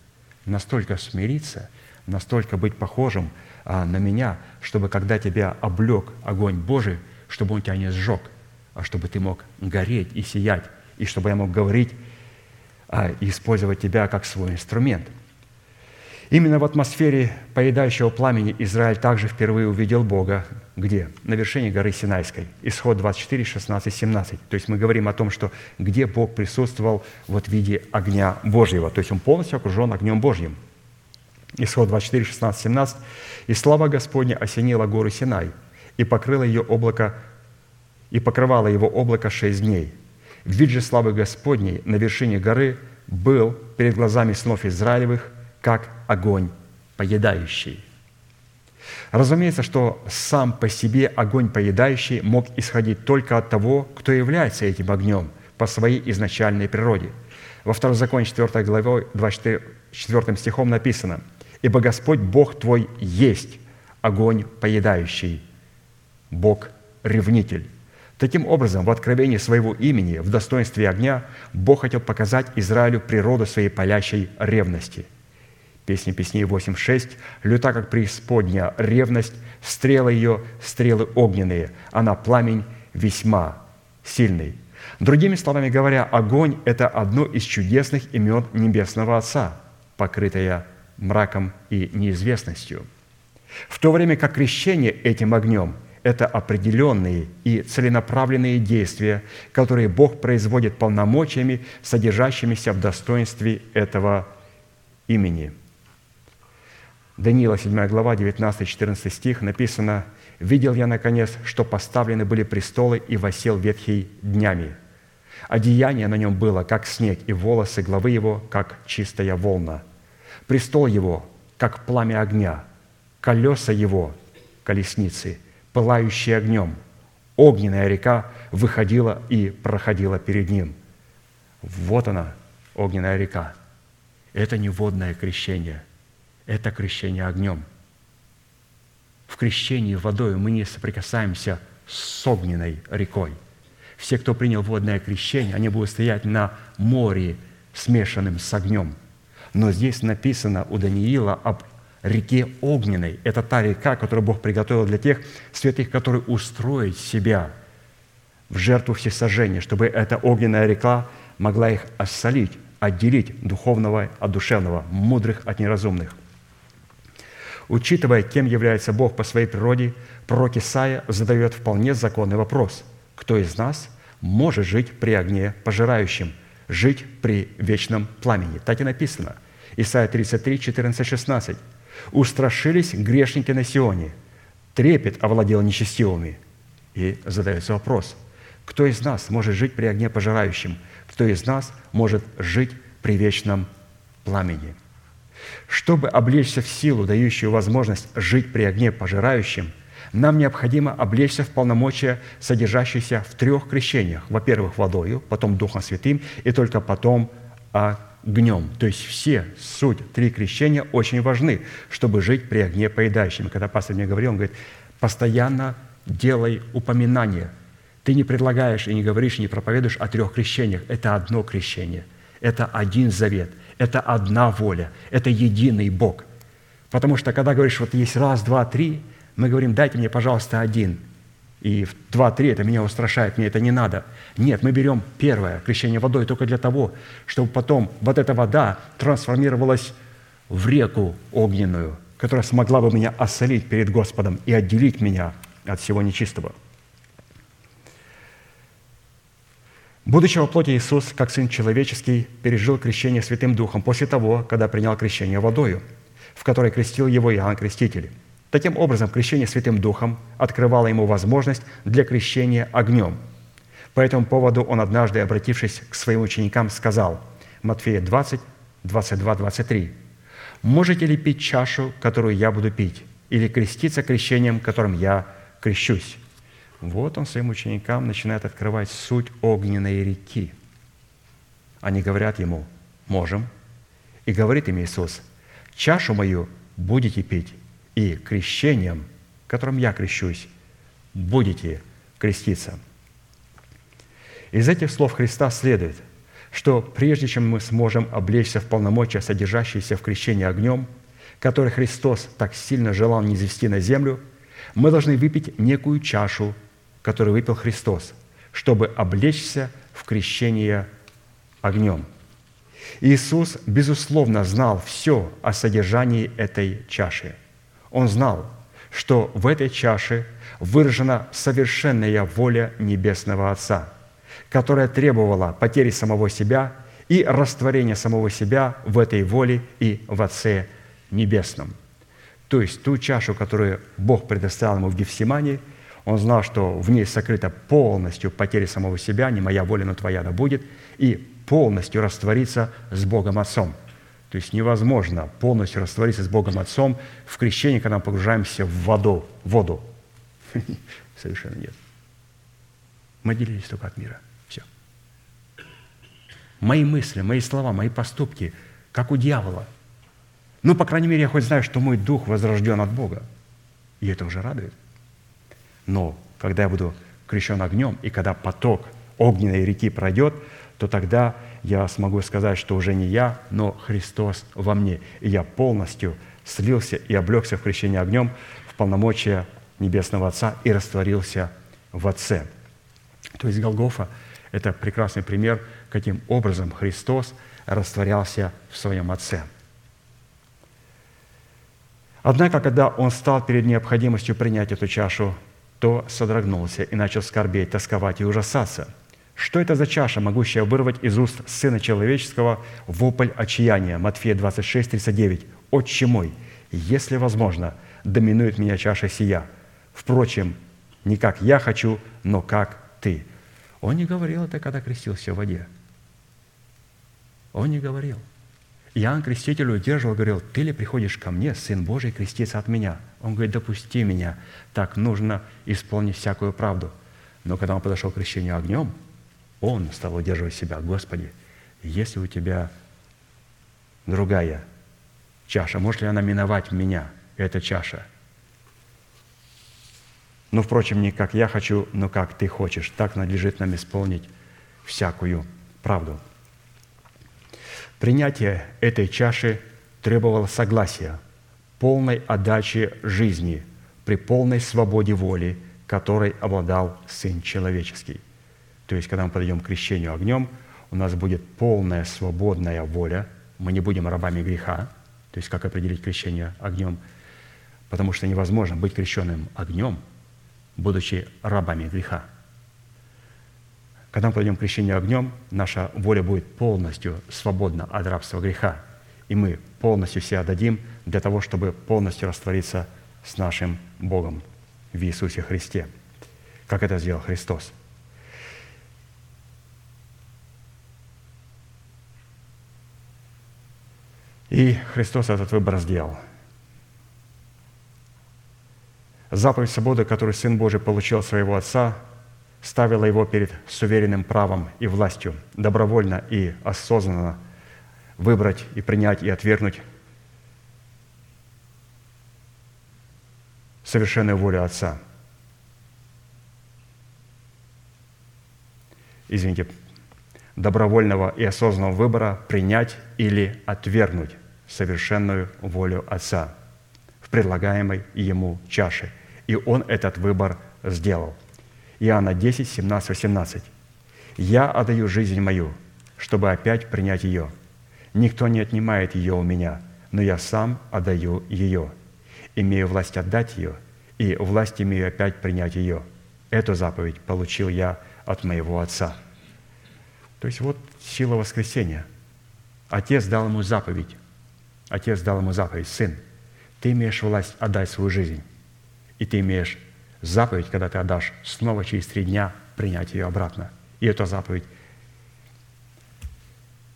Настолько смириться, настолько быть похожим а, на меня, чтобы когда тебя облег огонь Божий, чтобы он тебя не сжег, а чтобы ты мог гореть и сиять, и чтобы я мог говорить а, и использовать тебя как свой инструмент – Именно в атмосфере поедающего пламени Израиль также впервые увидел Бога. Где? На вершине горы Синайской. Исход 24, 16, 17. То есть мы говорим о том, что где Бог присутствовал вот в виде огня Божьего. То есть Он полностью окружен огнем Божьим. Исход 24, 16, 17. «И слава Господня осенила гору Синай, и покрыло ее облако, и покрывало его облако шесть дней. Вид же славы Господней на вершине горы был перед глазами снов Израилевых – как огонь поедающий. Разумеется, что сам по себе огонь поедающий мог исходить только от того, кто является этим огнем по своей изначальной природе. Во втором законе 4 главе 24 стихом написано «Ибо Господь Бог твой есть огонь поедающий, Бог-ревнитель». Таким образом, в откровении своего имени, в достоинстве огня, Бог хотел показать Израилю природу своей палящей ревности – Песни Песней 8.6. «Люта, как преисподня, ревность, стрелы ее, стрелы огненные, она пламень весьма сильный». Другими словами говоря, огонь – это одно из чудесных имен Небесного Отца, покрытое мраком и неизвестностью. В то время как крещение этим огнем – это определенные и целенаправленные действия, которые Бог производит полномочиями, содержащимися в достоинстве этого имени – Даниила, 7 глава, 19-14 стих, написано, «Видел я, наконец, что поставлены были престолы, и восел ветхий днями. Одеяние на нем было, как снег, и волосы главы его, как чистая волна. Престол его, как пламя огня, колеса его, колесницы, пылающие огнем. Огненная река выходила и проходила перед ним». Вот она, огненная река. Это не водное крещение – это крещение огнем. В крещении водой мы не соприкасаемся с огненной рекой. Все, кто принял водное крещение, они будут стоять на море, смешанным с огнем. Но здесь написано у Даниила об реке огненной. Это та река, которую Бог приготовил для тех святых, которые устроят себя в жертву всесожжения, чтобы эта огненная река могла их осолить, отделить духовного от душевного, мудрых от неразумных. Учитывая, кем является Бог по своей природе, пророк Исаия задает вполне законный вопрос. Кто из нас может жить при огне пожирающем, жить при вечном пламени? Так и написано. Исайя 33, 14, 16. «Устрашились грешники на Сионе, трепет овладел нечестивыми». И задается вопрос, кто из нас может жить при огне пожирающем? Кто из нас может жить при вечном пламени? Чтобы облечься в силу, дающую возможность жить при огне пожирающем, нам необходимо облечься в полномочия, содержащиеся в трех крещениях. Во-первых, водою, потом Духом Святым и только потом огнем. То есть все суть, три крещения очень важны, чтобы жить при огне поедающем. Когда пастор мне говорил, он говорит, постоянно делай упоминание. Ты не предлагаешь и не говоришь, и не проповедуешь о трех крещениях. Это одно крещение. Это один завет – это одна воля, это единый Бог. Потому что когда говоришь, вот есть раз, два, три, мы говорим, дайте мне, пожалуйста, один. И в два, три это меня устрашает, мне это не надо. Нет, мы берем первое, крещение водой, только для того, чтобы потом вот эта вода трансформировалась в реку огненную, которая смогла бы меня осолить перед Господом и отделить меня от всего нечистого. Будучи во плоти Иисус, как Сын Человеческий, пережил крещение Святым Духом после того, когда принял крещение водою, в которой крестил его Иоанн Креститель. Таким образом, крещение Святым Духом открывало ему возможность для крещения огнем. По этому поводу он однажды, обратившись к своим ученикам, сказал, Матфея 20, 22, 23, «Можете ли пить чашу, которую я буду пить, или креститься крещением, которым я крещусь?» Вот он своим ученикам начинает открывать суть огненной реки. Они говорят ему, можем. И говорит им Иисус, чашу мою будете пить, и крещением, которым я крещусь, будете креститься. Из этих слов Христа следует, что прежде чем мы сможем облечься в полномочия, содержащиеся в крещении огнем, который Христос так сильно желал не извести на землю, мы должны выпить некую чашу который выпил Христос, чтобы облечься в крещение огнем. Иисус, безусловно, знал все о содержании этой чаши. Он знал, что в этой чаше выражена совершенная воля Небесного Отца, которая требовала потери самого себя и растворения самого себя в этой воле и в Отце Небесном. То есть ту чашу, которую Бог предоставил ему в Гефсимании – он знал, что в ней сокрыта полностью потеря самого себя, не моя воля, но твоя да будет, и полностью раствориться с Богом Отцом. То есть невозможно полностью раствориться с Богом Отцом в крещении, когда мы погружаемся в воду. Воду. Совершенно нет. Мы делились только от мира. Все. Мои мысли, мои слова, мои поступки, как у дьявола. Ну, по крайней мере, я хоть знаю, что мой дух возрожден от Бога. И это уже радует. Но когда я буду крещен огнем, и когда поток огненной реки пройдет, то тогда я смогу сказать, что уже не я, но Христос во мне. И я полностью слился и облегся в крещение огнем в полномочия Небесного Отца и растворился в Отце. То есть Голгофа – это прекрасный пример, каким образом Христос растворялся в своем Отце. Однако, когда Он стал перед необходимостью принять эту чашу то содрогнулся и начал скорбеть, тосковать и ужасаться. Что это за чаша, могущая вырвать из уст Сына Человеческого вопль отчаяния? Матфея 26, 39. «Отче мой, если возможно, доминует меня чаша сия. Впрочем, не как я хочу, но как ты». Он не говорил это, когда крестился в воде. Он не говорил. Иоанн Креститель удерживал, говорил, «Ты ли приходишь ко мне, Сын Божий, креститься от меня?» Он говорит, «Допусти меня, так нужно исполнить всякую правду». Но когда он подошел к крещению огнем, он стал удерживать себя, «Господи, если у тебя другая чаша, может ли она миновать меня, эта чаша?» Ну, впрочем, не как я хочу, но как ты хочешь. Так надлежит нам исполнить всякую правду. Принятие этой чаши требовало согласия, полной отдачи жизни при полной свободе воли, которой обладал Сын Человеческий. То есть, когда мы подойдем к крещению огнем, у нас будет полная свободная воля, мы не будем рабами греха, то есть как определить крещение огнем, потому что невозможно быть крещенным огнем, будучи рабами греха. Когда мы подойдем к крещению огнем, наша воля будет полностью свободна от рабства греха, и мы полностью все отдадим для того, чтобы полностью раствориться с нашим Богом в Иисусе Христе, как это сделал Христос. И Христос этот выбор сделал. Заповедь свободы, которую Сын Божий получил своего Отца, ставила его перед суверенным правом и властью добровольно и осознанно выбрать и принять и отвергнуть совершенную волю Отца. Извините, добровольного и осознанного выбора принять или отвергнуть совершенную волю Отца в предлагаемой Ему чаше. И Он этот выбор сделал. Иоанна 10, 17, 18. «Я отдаю жизнь мою, чтобы опять принять ее. Никто не отнимает ее у меня, но я сам отдаю ее. Имею власть отдать ее, и власть имею опять принять ее. Эту заповедь получил я от моего Отца». То есть вот сила воскресения. Отец дал ему заповедь. Отец дал ему заповедь. Сын, ты имеешь власть отдать свою жизнь. И ты имеешь заповедь, когда ты отдашь, снова через три дня принять ее обратно. И эту заповедь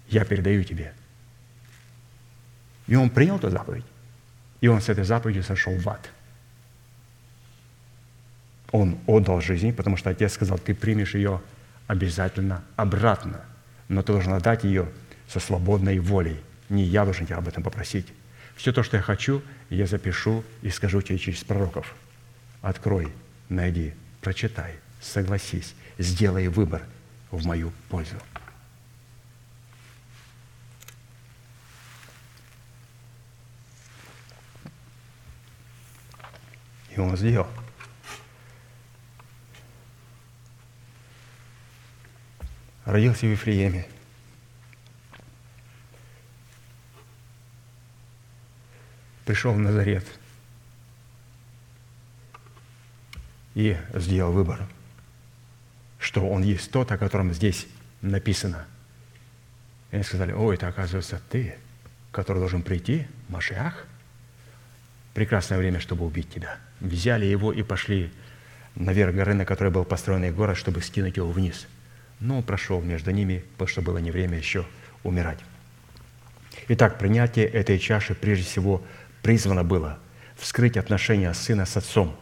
я передаю тебе. И он принял эту заповедь. И он с этой заповедью сошел в ад. Он отдал жизнь, потому что отец сказал, ты примешь ее обязательно обратно. Но ты должен отдать ее со свободной волей. Не я должен тебя об этом попросить. Все то, что я хочу, я запишу и скажу тебе через пророков. Открой, найди, прочитай, согласись, сделай выбор в мою пользу. И он сделал – родился в Вифлееме. Пришел в Назарет и сделал выбор, что он есть тот, о котором здесь написано. И они сказали, о, это оказывается ты, который должен прийти, Машиах. Прекрасное время, чтобы убить тебя. Взяли его и пошли наверх горы, на которой был построен их город, чтобы скинуть его вниз – но прошел между ними, потому что было не время еще умирать. Итак, принятие этой чаши прежде всего призвано было вскрыть отношения сына с отцом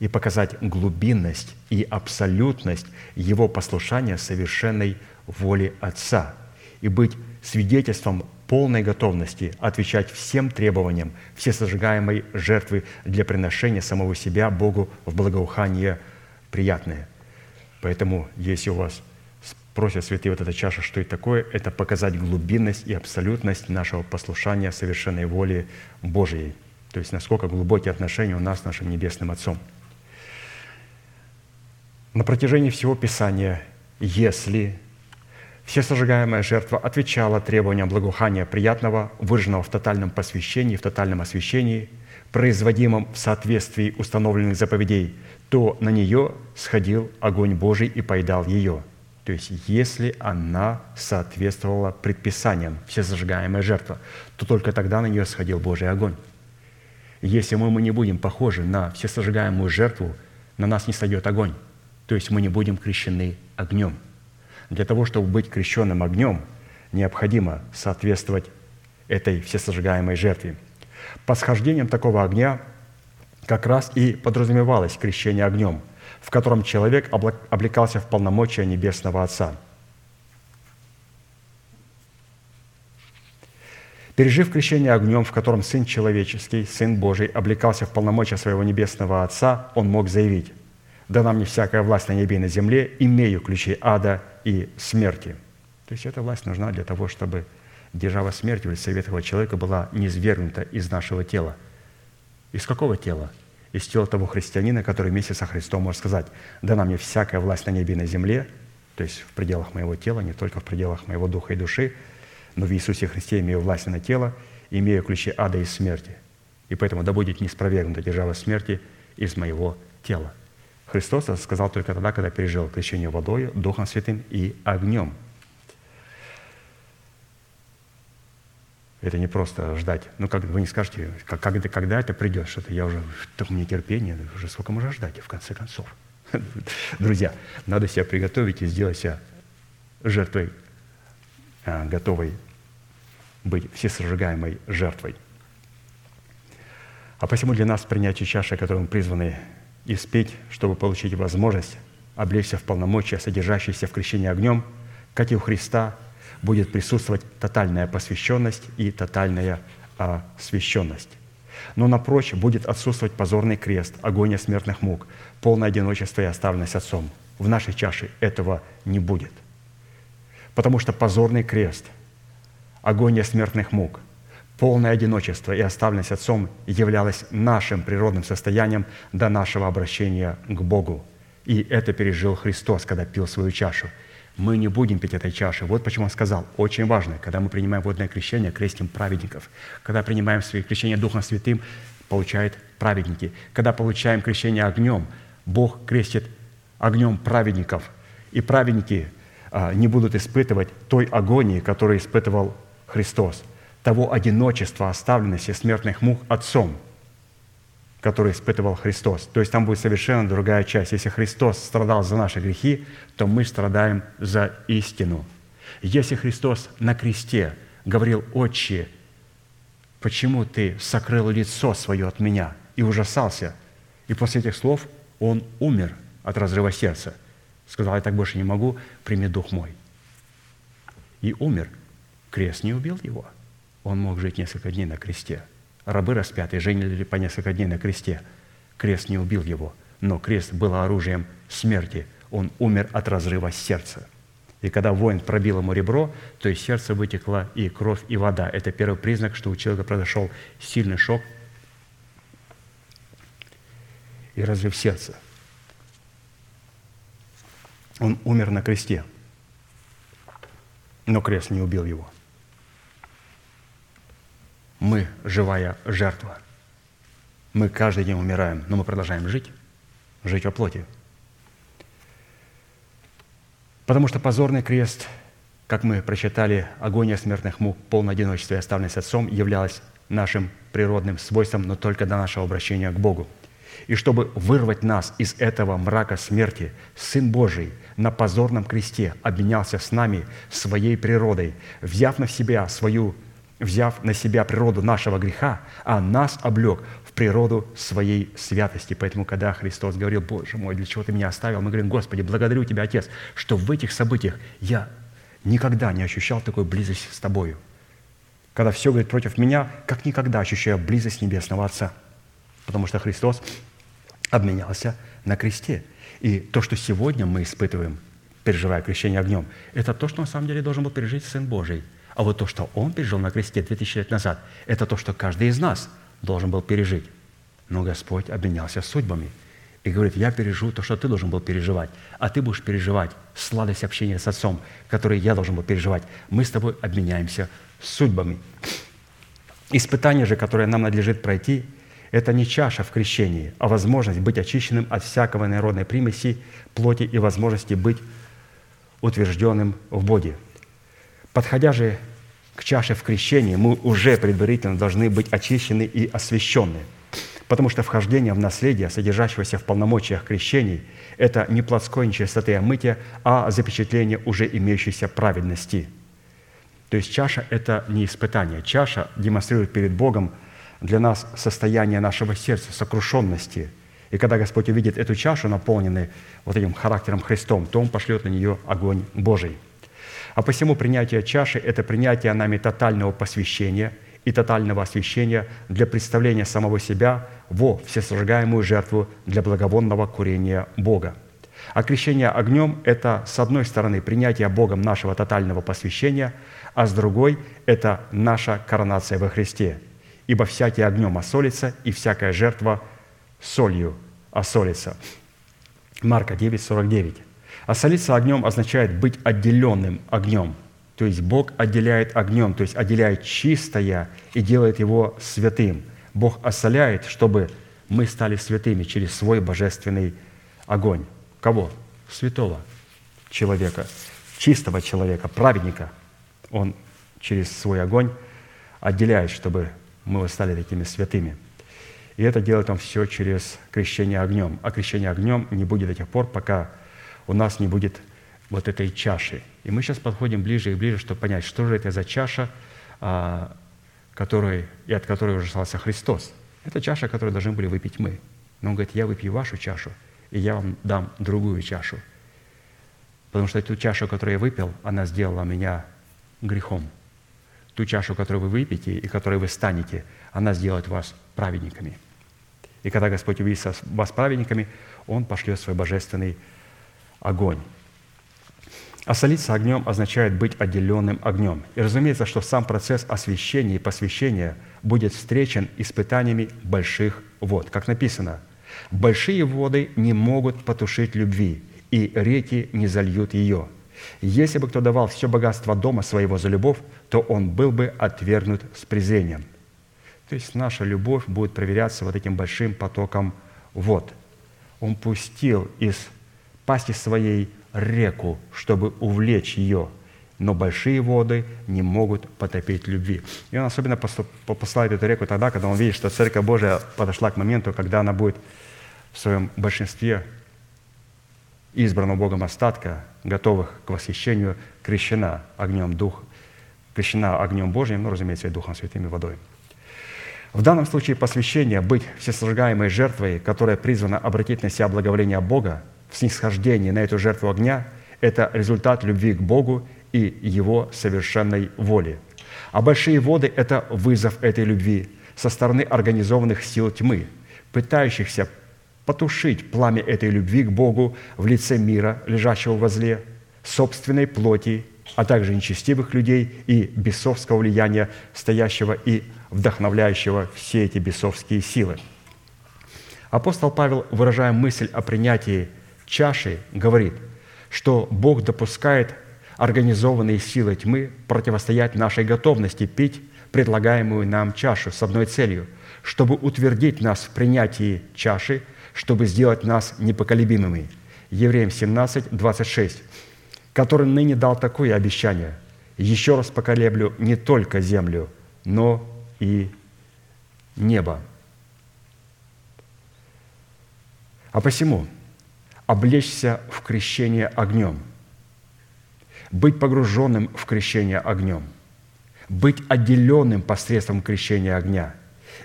и показать глубинность и абсолютность его послушания совершенной воле отца и быть свидетельством полной готовности отвечать всем требованиям всесожигаемой жертвы для приношения самого себя Богу в благоухание приятное. Поэтому, если у вас просят святые вот эта чаша, что это такое? Это показать глубинность и абсолютность нашего послушания совершенной воли Божьей. То есть насколько глубокие отношения у нас с нашим Небесным Отцом. На протяжении всего Писания, если все сожигаемая жертва отвечала требованиям благоухания приятного, выраженного в тотальном посвящении, в тотальном освящении, производимом в соответствии установленных заповедей, то на нее сходил огонь Божий и поедал ее – то есть, если она соответствовала предписаниям, все зажигаемая жертва, то только тогда на нее сходил Божий огонь. Если мы, мы не будем похожи на все сожигаемую жертву, на нас не сойдет огонь. То есть мы не будем крещены огнем. Для того, чтобы быть крещенным огнем, необходимо соответствовать этой всесожигаемой жертве. По схождением такого огня как раз и подразумевалось крещение огнем – в котором человек облекался в полномочия Небесного Отца. Пережив крещение огнем, в котором Сын Человеческий, Сын Божий, облекался в полномочия своего Небесного Отца, он мог заявить, «Да нам не всякая власть на небе и на земле, имею ключи ада и смерти». То есть эта власть нужна для того, чтобы держава смерти в лице ветхого человека была низвергнута из нашего тела. Из какого тела? Из тела того христианина, который вместе со Христом может сказать, «Дана мне всякая власть на небе и на земле», то есть в пределах моего тела, не только в пределах моего духа и души, но в Иисусе Христе имею власть на тело, имею ключи ада и смерти. И поэтому да будет не спровергнута держава смерти из моего тела. Христос это сказал только тогда, когда пережил крещение водой, Духом Святым и огнем. Это не просто ждать. Ну, как вы не скажете, как, когда, когда это придет, что-то я уже, так мне терпение, уже сколько можно ждать, в конце концов. Друзья, надо себя приготовить и сделать себя жертвой, а, готовой быть всесожигаемой жертвой. А посему для нас принятие чаши, которую мы призваны испить, чтобы получить возможность облечься в полномочия, содержащиеся в крещении огнем, как и у Христа, будет присутствовать тотальная посвященность и тотальная освященность. Но напрочь будет отсутствовать позорный крест, агония смертных мук, полное одиночество и оставленность Отцом. В нашей чаше этого не будет. Потому что позорный крест, агония смертных мук, полное одиночество и оставленность Отцом являлось нашим природным состоянием до нашего обращения к Богу. И это пережил Христос, когда пил свою чашу. Мы не будем пить этой чаши. Вот почему он сказал, очень важно, когда мы принимаем водное крещение, крестим праведников. Когда принимаем свое крещение Духом Святым, получают праведники. Когда получаем крещение огнем, Бог крестит огнем праведников. И праведники а, не будут испытывать той агонии, которую испытывал Христос, того одиночества, оставленности смертных мук Отцом, который испытывал Христос. То есть там будет совершенно другая часть. Если Христос страдал за наши грехи, то мы страдаем за истину. Если Христос на кресте говорил, «Отче, почему ты сокрыл лицо свое от меня?» и ужасался, и после этих слов он умер от разрыва сердца. Сказал, я так больше не могу, прими дух мой. И умер. Крест не убил его. Он мог жить несколько дней на кресте. Рабы распятые жили по несколько дней на кресте. Крест не убил его, но крест был оружием смерти. Он умер от разрыва сердца. И когда воин пробил ему ребро, то из сердца вытекла и кровь, и вода. Это первый признак, что у человека произошел сильный шок и разрыв сердца. Он умер на кресте, но крест не убил его. Мы живая жертва. Мы каждый день умираем, но мы продолжаем жить, жить во плоти. Потому что позорный крест, как мы прочитали, агония смертных мук, полное одиночество и оставленность Отцом являлась нашим природным свойством, но только до нашего обращения к Богу – и чтобы вырвать нас из этого мрака смерти, Сын Божий на позорном кресте обменялся с нами своей природой, взяв на себя свою взяв на себя природу нашего греха, а нас облег в природу своей святости. Поэтому, когда Христос говорил, «Боже мой, для чего ты меня оставил?», мы говорим, «Господи, благодарю Тебя, Отец, что в этих событиях я никогда не ощущал такой близости с Тобою. Когда все говорит против меня, как никогда ощущаю близость Небесного Отца. Потому что Христос обменялся на кресте. И то, что сегодня мы испытываем, переживая крещение огнем, это то, что на самом деле должен был пережить Сын Божий. А вот то, что Он пережил на кресте 2000 лет назад, это то, что каждый из нас должен был пережить. Но Господь обменялся судьбами и говорит, я переживу то, что ты должен был переживать, а ты будешь переживать сладость общения с Отцом, который я должен был переживать. Мы с тобой обменяемся судьбами. Испытание же, которое нам надлежит пройти – это не чаша в крещении, а возможность быть очищенным от всякого народной примеси, плоти и возможности быть утвержденным в Боге. Подходя же к чаше в крещении, мы уже предварительно должны быть очищены и освящены, потому что вхождение в наследие, содержащегося в полномочиях крещений, это не плотской нечистоты омытия, а запечатление уже имеющейся праведности. То есть чаша – это не испытание. Чаша демонстрирует перед Богом – для нас состояние нашего сердца, сокрушенности. И когда Господь увидит эту чашу, наполненную вот этим характером Христом, то Он пошлет на нее огонь Божий. А посему принятие чаши – это принятие нами тотального посвящения и тотального освящения для представления самого себя во всесожигаемую жертву для благовонного курения Бога. А крещение огнем – это, с одной стороны, принятие Богом нашего тотального посвящения – а с другой – это наша коронация во Христе. Ибо всякий огнем осолится, и всякая жертва солью осолится. Марка 9, 49. Осолиться огнем означает быть отделенным огнем. То есть Бог отделяет огнем, то есть отделяет чистое и делает его святым. Бог осоляет, чтобы мы стали святыми через свой божественный огонь. Кого? Святого человека, чистого человека, праведника. Он через свой огонь отделяет, чтобы мы стали такими святыми. И это делает он все через крещение огнем. А крещение огнем не будет до тех пор, пока у нас не будет вот этой чаши. И мы сейчас подходим ближе и ближе, чтобы понять, что же это за чаша, а, которой, и от которой уже остался Христос. Это чаша, которую должны были выпить мы. Но он говорит, я выпью вашу чашу, и я вам дам другую чашу. Потому что ту чашу, которую я выпил, она сделала меня грехом. Ту чашу, которую вы выпьете и которой вы станете, она сделает вас праведниками. И когда Господь увидит вас праведниками, Он пошлет свой божественный огонь. Осолиться огнем означает быть отделенным огнем. И разумеется, что сам процесс освящения и посвящения будет встречен испытаниями больших вод. Как написано, «Большие воды не могут потушить любви, и реки не зальют ее. Если бы кто давал все богатство дома своего за любовь, то он был бы отвергнут с презрением». То есть наша любовь будет проверяться вот этим большим потоком вод. Он пустил из пасти своей реку, чтобы увлечь ее, но большие воды не могут потопить любви. И он особенно посылает эту реку тогда, когда он видит, что Церковь Божия подошла к моменту, когда она будет в своем большинстве избранного Богом остатка, готовых к восхищению, крещена огнем Дух, крещена огнем Божьим, ну, разумеется, и Духом Святым и водой. В данном случае посвящение быть всесожигаемой жертвой, которая призвана обратить на себя благоволение Бога, в снисхождении на эту жертву огня – это результат любви к Богу и Его совершенной воли. А большие воды – это вызов этой любви со стороны организованных сил тьмы, пытающихся потушить пламя этой любви к Богу в лице мира, лежащего возле, собственной плоти, а также нечестивых людей и бесовского влияния, стоящего и вдохновляющего все эти бесовские силы. Апостол Павел, выражая мысль о принятии чаши, говорит, что Бог допускает организованные силы тьмы противостоять нашей готовности пить предлагаемую нам чашу с одной целью, чтобы утвердить нас в принятии чаши, чтобы сделать нас непоколебимыми. Евреям 17, 26, который ныне дал такое обещание. «Еще раз поколеблю не только землю, но и небо». А посему облечься в крещение огнем – быть погруженным в крещение огнем, быть отделенным посредством крещения огня,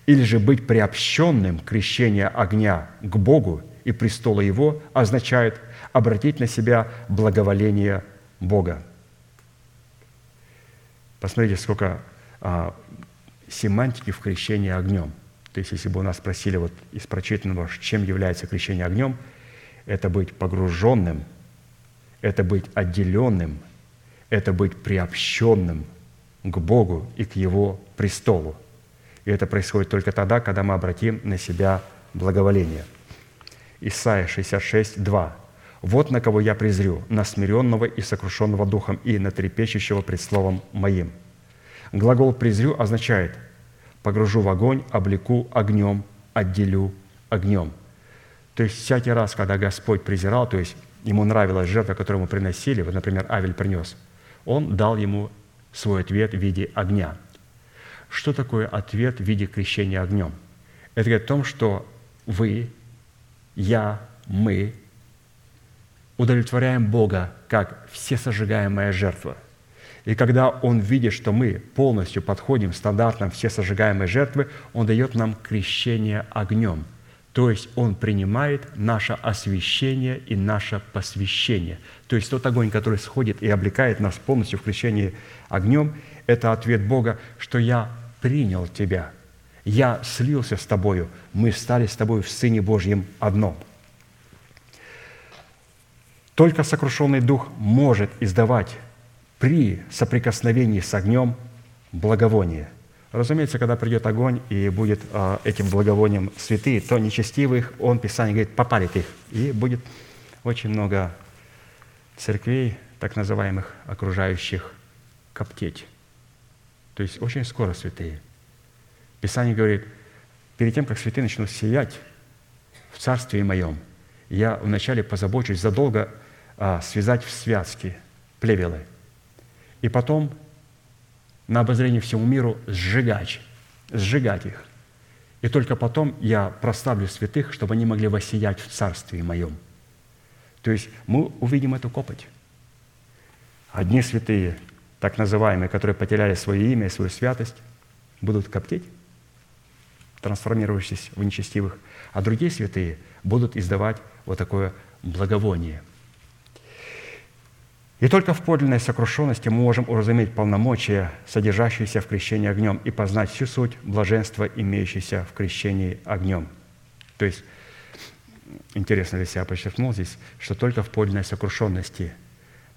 или же быть приобщенным к крещению огня к Богу и престолу Его означает обратить на себя благоволение Бога. Посмотрите, сколько а, семантики в крещении огнем. То есть, если бы у нас спросили вот из прочитанного, чем является крещение огнем, это быть погруженным, это быть отделенным – это быть приобщенным к Богу и к Его престолу. И это происходит только тогда, когда мы обратим на себя благоволение. Исайя 66, 2. «Вот на кого я презрю, на смиренного и сокрушенного духом, и на трепещущего пред словом моим». Глагол «презрю» означает «погружу в огонь, облеку огнем, отделю огнем». То есть всякий раз, когда Господь презирал, то есть ему нравилась жертва, которую ему приносили, вот, например, Авель принес – он дал ему свой ответ в виде огня. Что такое ответ в виде крещения огнем? Это говорит о том, что вы, я, мы удовлетворяем Бога как всесожигаемая жертва. И когда Он видит, что мы полностью подходим стандартам всесожигаемой жертвы, Он дает нам крещение огнем – то есть Он принимает наше освящение и наше посвящение. То есть тот огонь, который сходит и облекает нас полностью в крещении огнем, это ответ Бога, что я принял тебя, я слился с тобою, мы стали с тобой в Сыне Божьем одно. Только сокрушенный дух может издавать при соприкосновении с огнем благовоние. Разумеется, когда придет огонь и будет э, этим благовонием святые, то нечестивых, он, Писание говорит, попалит их. И будет очень много церквей, так называемых, окружающих, коптеть. То есть очень скоро святые. Писание говорит, перед тем, как святые начнут сиять в Царстве Моем, я вначале позабочусь задолго а, связать в связки плевелы, и потом на обозрение всему миру сжигать, сжигать их. И только потом я прославлю святых, чтобы они могли воссиять в Царстве Моем. То есть мы увидим эту копоть. Одни святые, так называемые, которые потеряли свое имя и свою святость, будут коптеть, трансформировавшись в нечестивых, а другие святые будут издавать вот такое благовоние. И только в подлинной сокрушенности мы можем уразуметь полномочия, содержащиеся в крещении огнем, и познать всю суть блаженства, имеющейся в крещении огнем. То есть, интересно для себя подчеркнул здесь, что только в подлинной сокрушенности –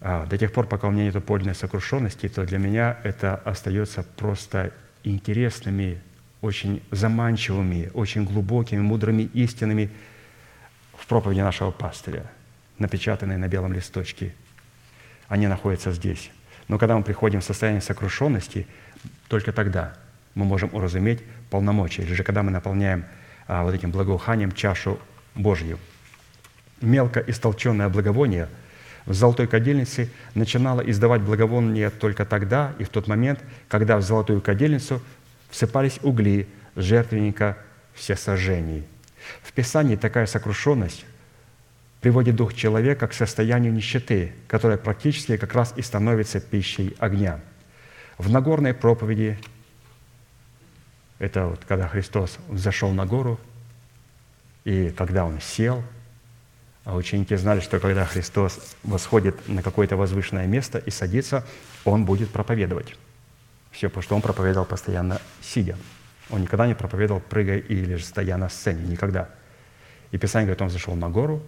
а, до тех пор, пока у меня нет подлинной сокрушенности, то для меня это остается просто интересными, очень заманчивыми, очень глубокими, мудрыми истинами в проповеди нашего пастыря, напечатанные на белом листочке. Они находятся здесь. Но когда мы приходим в состояние сокрушенности, только тогда мы можем уразуметь полномочия, или же когда мы наполняем а, вот этим благоуханием чашу Божью. Мелко истолченное благовоние – в золотой кадильнице начинала издавать благовоние только тогда и в тот момент, когда в золотую кадильницу всыпались угли жертвенника всесожжений. В Писании такая сокрушенность приводит дух человека к состоянию нищеты, которая практически как раз и становится пищей огня. В Нагорной проповеди, это вот когда Христос зашел на гору, и когда Он сел – а ученики знали, что когда Христос восходит на какое-то возвышенное место и садится, Он будет проповедовать. Все, потому что Он проповедовал постоянно сидя. Он никогда не проповедовал, прыгая или же стоя на сцене. Никогда. И Писание говорит, Он зашел на гору,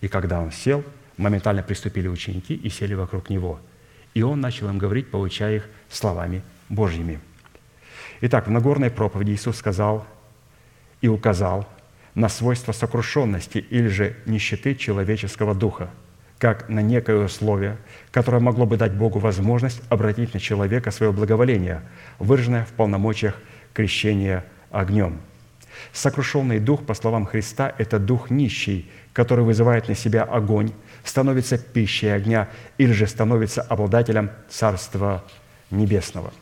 и когда Он сел, моментально приступили ученики и сели вокруг Него. И Он начал им говорить, получая их словами Божьими. Итак, в Нагорной проповеди Иисус сказал и указал на свойство сокрушенности или же нищеты человеческого духа, как на некое условие, которое могло бы дать Богу возможность обратить на человека свое благоволение, выраженное в полномочиях крещения огнем. Сокрушенный дух, по словам Христа, это дух нищий, который вызывает на себя огонь, становится пищей огня или же становится обладателем Царства Небесного.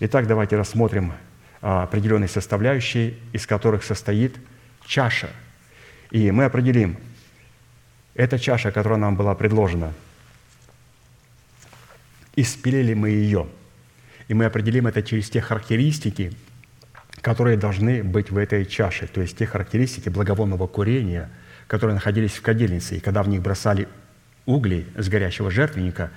Итак, давайте рассмотрим а, определенные составляющие, из которых состоит – чаша. И мы определим, эта чаша, которая нам была предложена, испилили мы ее. И мы определим это через те характеристики, которые должны быть в этой чаше, то есть те характеристики благовонного курения, которые находились в кадильнице. И когда в них бросали угли с горящего жертвенника,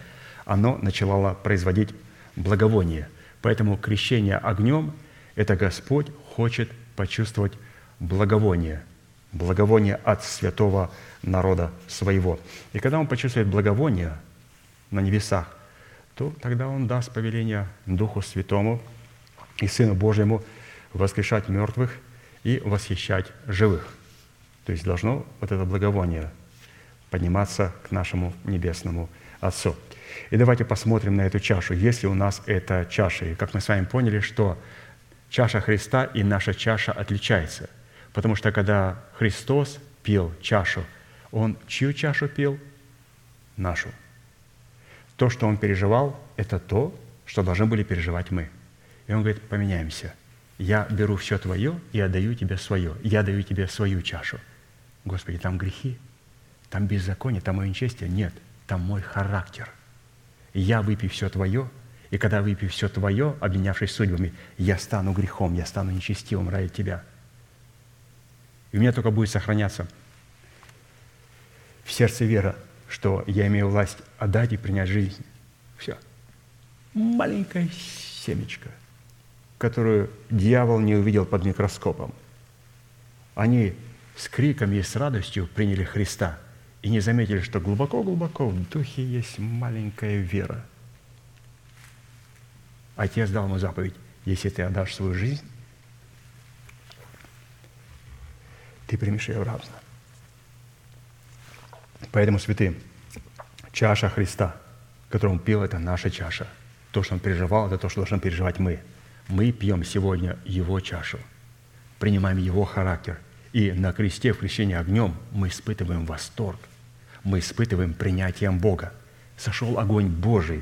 оно начало производить благовоние. Поэтому крещение огнем – это Господь хочет почувствовать благовоние, благовоние от святого народа своего. И когда он почувствует благовоние на небесах, то тогда он даст повеление Духу Святому и Сыну Божьему воскрешать мертвых и восхищать живых. То есть должно вот это благовоние подниматься к нашему Небесному Отцу. И давайте посмотрим на эту чашу. Если у нас эта чаша, и как мы с вами поняли, что чаша Христа и наша чаша отличается – Потому что когда Христос пил чашу, Он чью чашу пил? Нашу. То, что Он переживал, это то, что должны были переживать мы. И Он говорит, поменяемся. Я беру все Твое и отдаю Тебе свое. Я даю Тебе свою чашу. Господи, там грехи, там беззаконие, там мое нечестие. Нет, там мой характер. Я выпью все Твое, и когда выпью все Твое, обменявшись судьбами, я стану грехом, я стану нечестивым ради Тебя – и у меня только будет сохраняться в сердце вера, что я имею власть отдать и принять жизнь. Все. Маленькая семечко, которую дьявол не увидел под микроскопом. Они с криком и с радостью приняли Христа и не заметили, что глубоко-глубоко в духе есть маленькая вера. Отец дал ему заповедь, если ты отдашь свою жизнь, ты примешь ее в рабство. Поэтому, святые, чаша Христа, которую он пил, это наша чаша. То, что он переживал, это то, что должны переживать мы. Мы пьем сегодня его чашу, принимаем его характер. И на кресте, в крещении огнем, мы испытываем восторг, мы испытываем принятием Бога. Сошел огонь Божий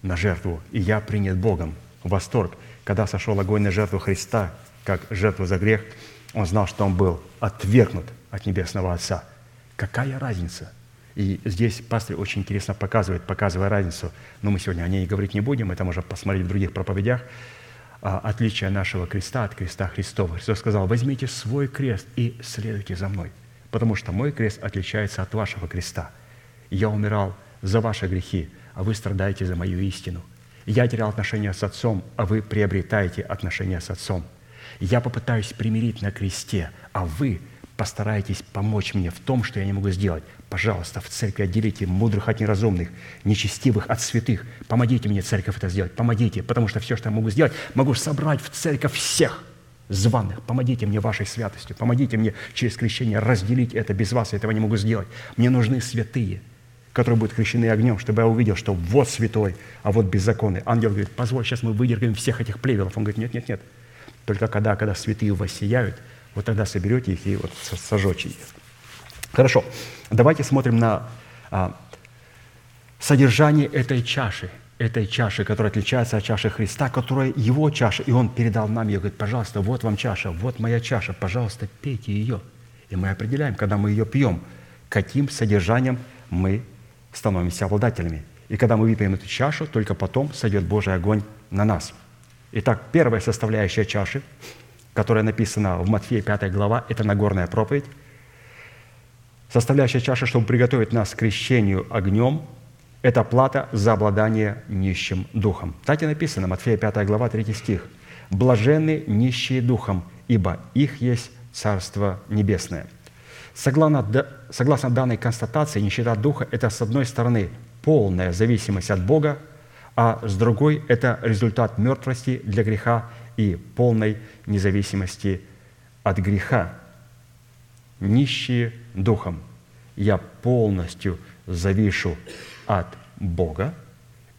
на жертву, и я принят Богом. Восторг. Когда сошел огонь на жертву Христа, как жертву за грех, он знал, что он был отвергнут от Небесного Отца. Какая разница? И здесь пастор очень интересно показывает, показывая разницу, но мы сегодня о ней говорить не будем, это можно посмотреть в других проповедях, отличие нашего креста от креста Христова. Христос сказал, возьмите свой крест и следуйте за мной, потому что мой крест отличается от вашего креста. Я умирал за ваши грехи, а вы страдаете за мою истину. Я терял отношения с Отцом, а вы приобретаете отношения с Отцом. Я попытаюсь примирить на кресте, а вы постарайтесь помочь мне в том, что я не могу сделать. Пожалуйста, в церкви отделите мудрых от неразумных, нечестивых от святых. Помогите мне, церковь, это сделать. Помогите, потому что все, что я могу сделать, могу собрать в церковь всех званых. Помогите мне вашей святостью. Помогите мне через крещение разделить это. Без вас я этого не могу сделать. Мне нужны святые, которые будут крещены огнем, чтобы я увидел, что вот святой, а вот беззаконный. Ангел говорит, позволь, сейчас мы выдергаем всех этих плевелов. Он говорит, нет, нет, нет. Только когда, когда святые воссияют, вот тогда соберете их и вот сожжете их. Хорошо, давайте смотрим на а, содержание этой чаши, этой чаши, которая отличается от чаши Христа, которая его чаша, и он передал нам ее, говорит, пожалуйста, вот вам чаша, вот моя чаша, пожалуйста, пейте ее. И мы определяем, когда мы ее пьем, каким содержанием мы становимся обладателями. И когда мы выпьем эту чашу, только потом сойдет Божий огонь на нас. Итак, первая составляющая чаши – которая написана в Матфея 5 глава, это Нагорная проповедь. Составляющая чаша, чтобы приготовить нас к крещению огнем, это плата за обладание нищим духом. Так и написано, Матфея 5 глава, 3 стих. «Блаженны нищие духом, ибо их есть Царство Небесное». Согласно, согласно данной констатации, нищета духа – это, с одной стороны, полная зависимость от Бога, а с другой – это результат мертвости для греха и полной независимости от греха. Нищие духом. Я полностью завишу от Бога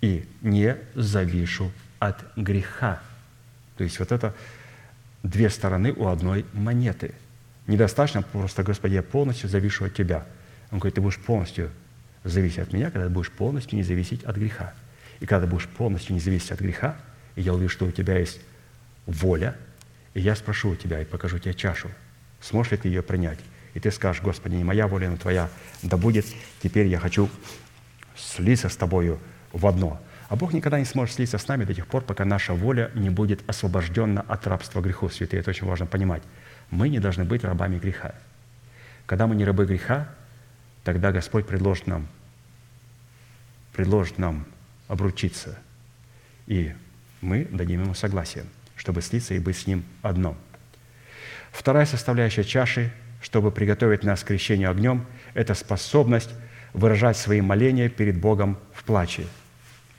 и не завишу от греха. То есть вот это две стороны у одной монеты. Недостаточно просто, Господи, я полностью завишу от Тебя. Он говорит, ты будешь полностью зависеть от меня, когда ты будешь полностью не зависеть от греха. И когда ты будешь полностью не зависеть от греха, и я увижу, что у тебя есть воля, и я спрошу у тебя и покажу тебе чашу, сможешь ли ты ее принять? И ты скажешь, Господи, не моя воля, но Твоя, да будет, теперь я хочу слиться с Тобою в одно. А Бог никогда не сможет слиться с нами до тех пор, пока наша воля не будет освобождена от рабства греху. Святые, это очень важно понимать. Мы не должны быть рабами греха. Когда мы не рабы греха, тогда Господь предложит нам, предложит нам обручиться, и мы дадим Ему согласие чтобы слиться и быть с Ним одно. Вторая составляющая чаши, чтобы приготовить нас к крещению огнем, это способность выражать свои моления перед Богом в плаче.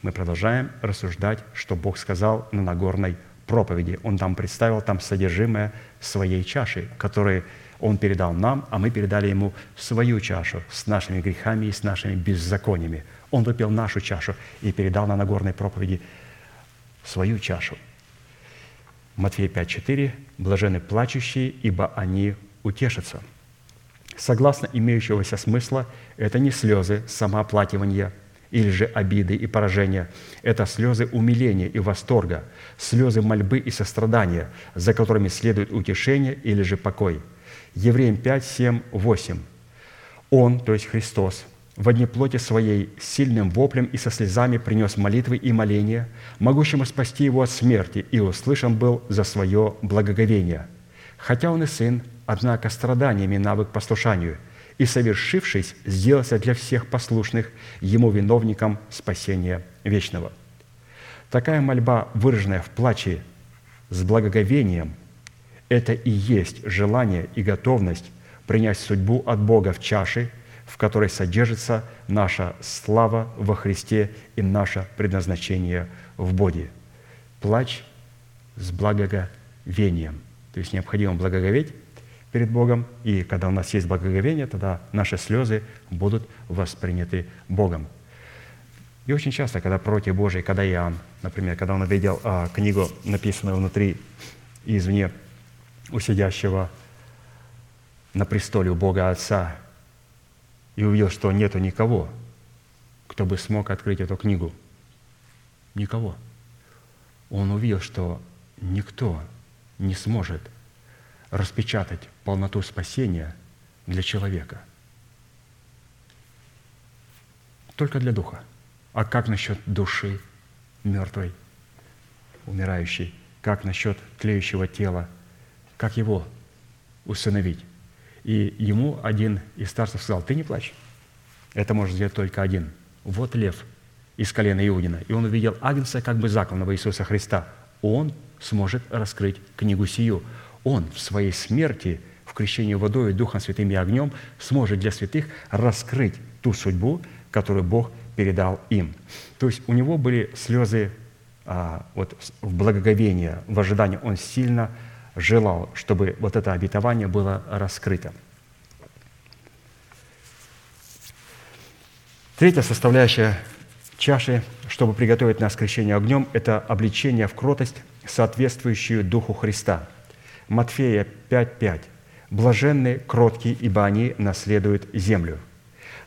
Мы продолжаем рассуждать, что Бог сказал на Нагорной проповеди. Он там представил там содержимое своей чаши, которую Он передал нам, а мы передали Ему свою чашу с нашими грехами и с нашими беззакониями. Он выпил нашу чашу и передал на Нагорной проповеди свою чашу – Матфея 5.4 «Блажены плачущие, ибо они утешатся». Согласно имеющегося смысла, это не слезы самооплакивания или же обиды и поражения. Это слезы умиления и восторга, слезы мольбы и сострадания, за которыми следует утешение или же покой. Евреям 5, 7, 8. Он, то есть Христос, в одни плоти своей сильным воплем и со слезами принес молитвы и моления, могущему спасти его от смерти, и услышан был за свое благоговение. Хотя он и сын, однако страданиями навык послушанию, и, совершившись, сделался для всех послушных ему виновником спасения вечного». Такая мольба, выраженная в плаче с благоговением, это и есть желание и готовность принять судьбу от Бога в чаше – в которой содержится наша слава во Христе и наше предназначение в Боге. плач с благоговением. То есть необходимо благоговеть перед Богом, и когда у нас есть благоговение, тогда наши слезы будут восприняты Богом. И очень часто, когда пророки Божии, когда Иоанн, например, когда он увидел а, книгу, написанную внутри и извне у сидящего на престоле у Бога Отца, и увидел, что нету никого, кто бы смог открыть эту книгу. Никого. Он увидел, что никто не сможет распечатать полноту спасения для человека. Только для духа. А как насчет души мертвой, умирающей? Как насчет тлеющего тела? Как его усыновить? И ему один из старцев сказал, ты не плачь. Это может сделать только один. Вот лев из колена Иудина. И он увидел Агнца, как бы законного Иисуса Христа. Он сможет раскрыть книгу сию. Он в своей смерти, в крещении водой, Духом Святым и огнем сможет для святых раскрыть ту судьбу, которую Бог передал им. То есть у него были слезы а, вот, в благоговение, в ожидании. Он сильно желал, чтобы вот это обетование было раскрыто. Третья составляющая чаши, чтобы приготовить нас к крещению огнем, это обличение в кротость, соответствующую Духу Христа. Матфея 5.5. «Блаженны кроткие, ибо они наследуют землю».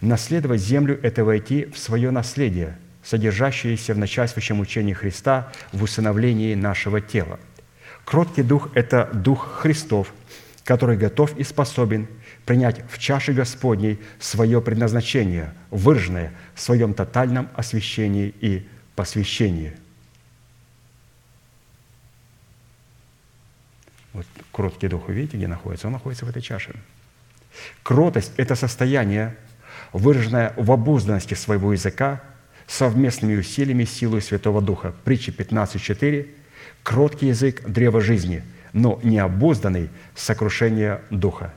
Наследовать землю – это войти в свое наследие, содержащееся в начальствующем учении Христа в усыновлении нашего тела – Кроткий дух – это дух Христов, который готов и способен принять в чаше Господней свое предназначение, выраженное в своем тотальном освящении и посвящении. Вот кроткий дух, вы видите, где находится? Он находится в этой чаше. Кротость – это состояние, выраженное в обузданности своего языка, совместными усилиями силой Святого Духа. Притча 15.4 Кроткий язык – древо жизни, но необузданный – сокрушение духа.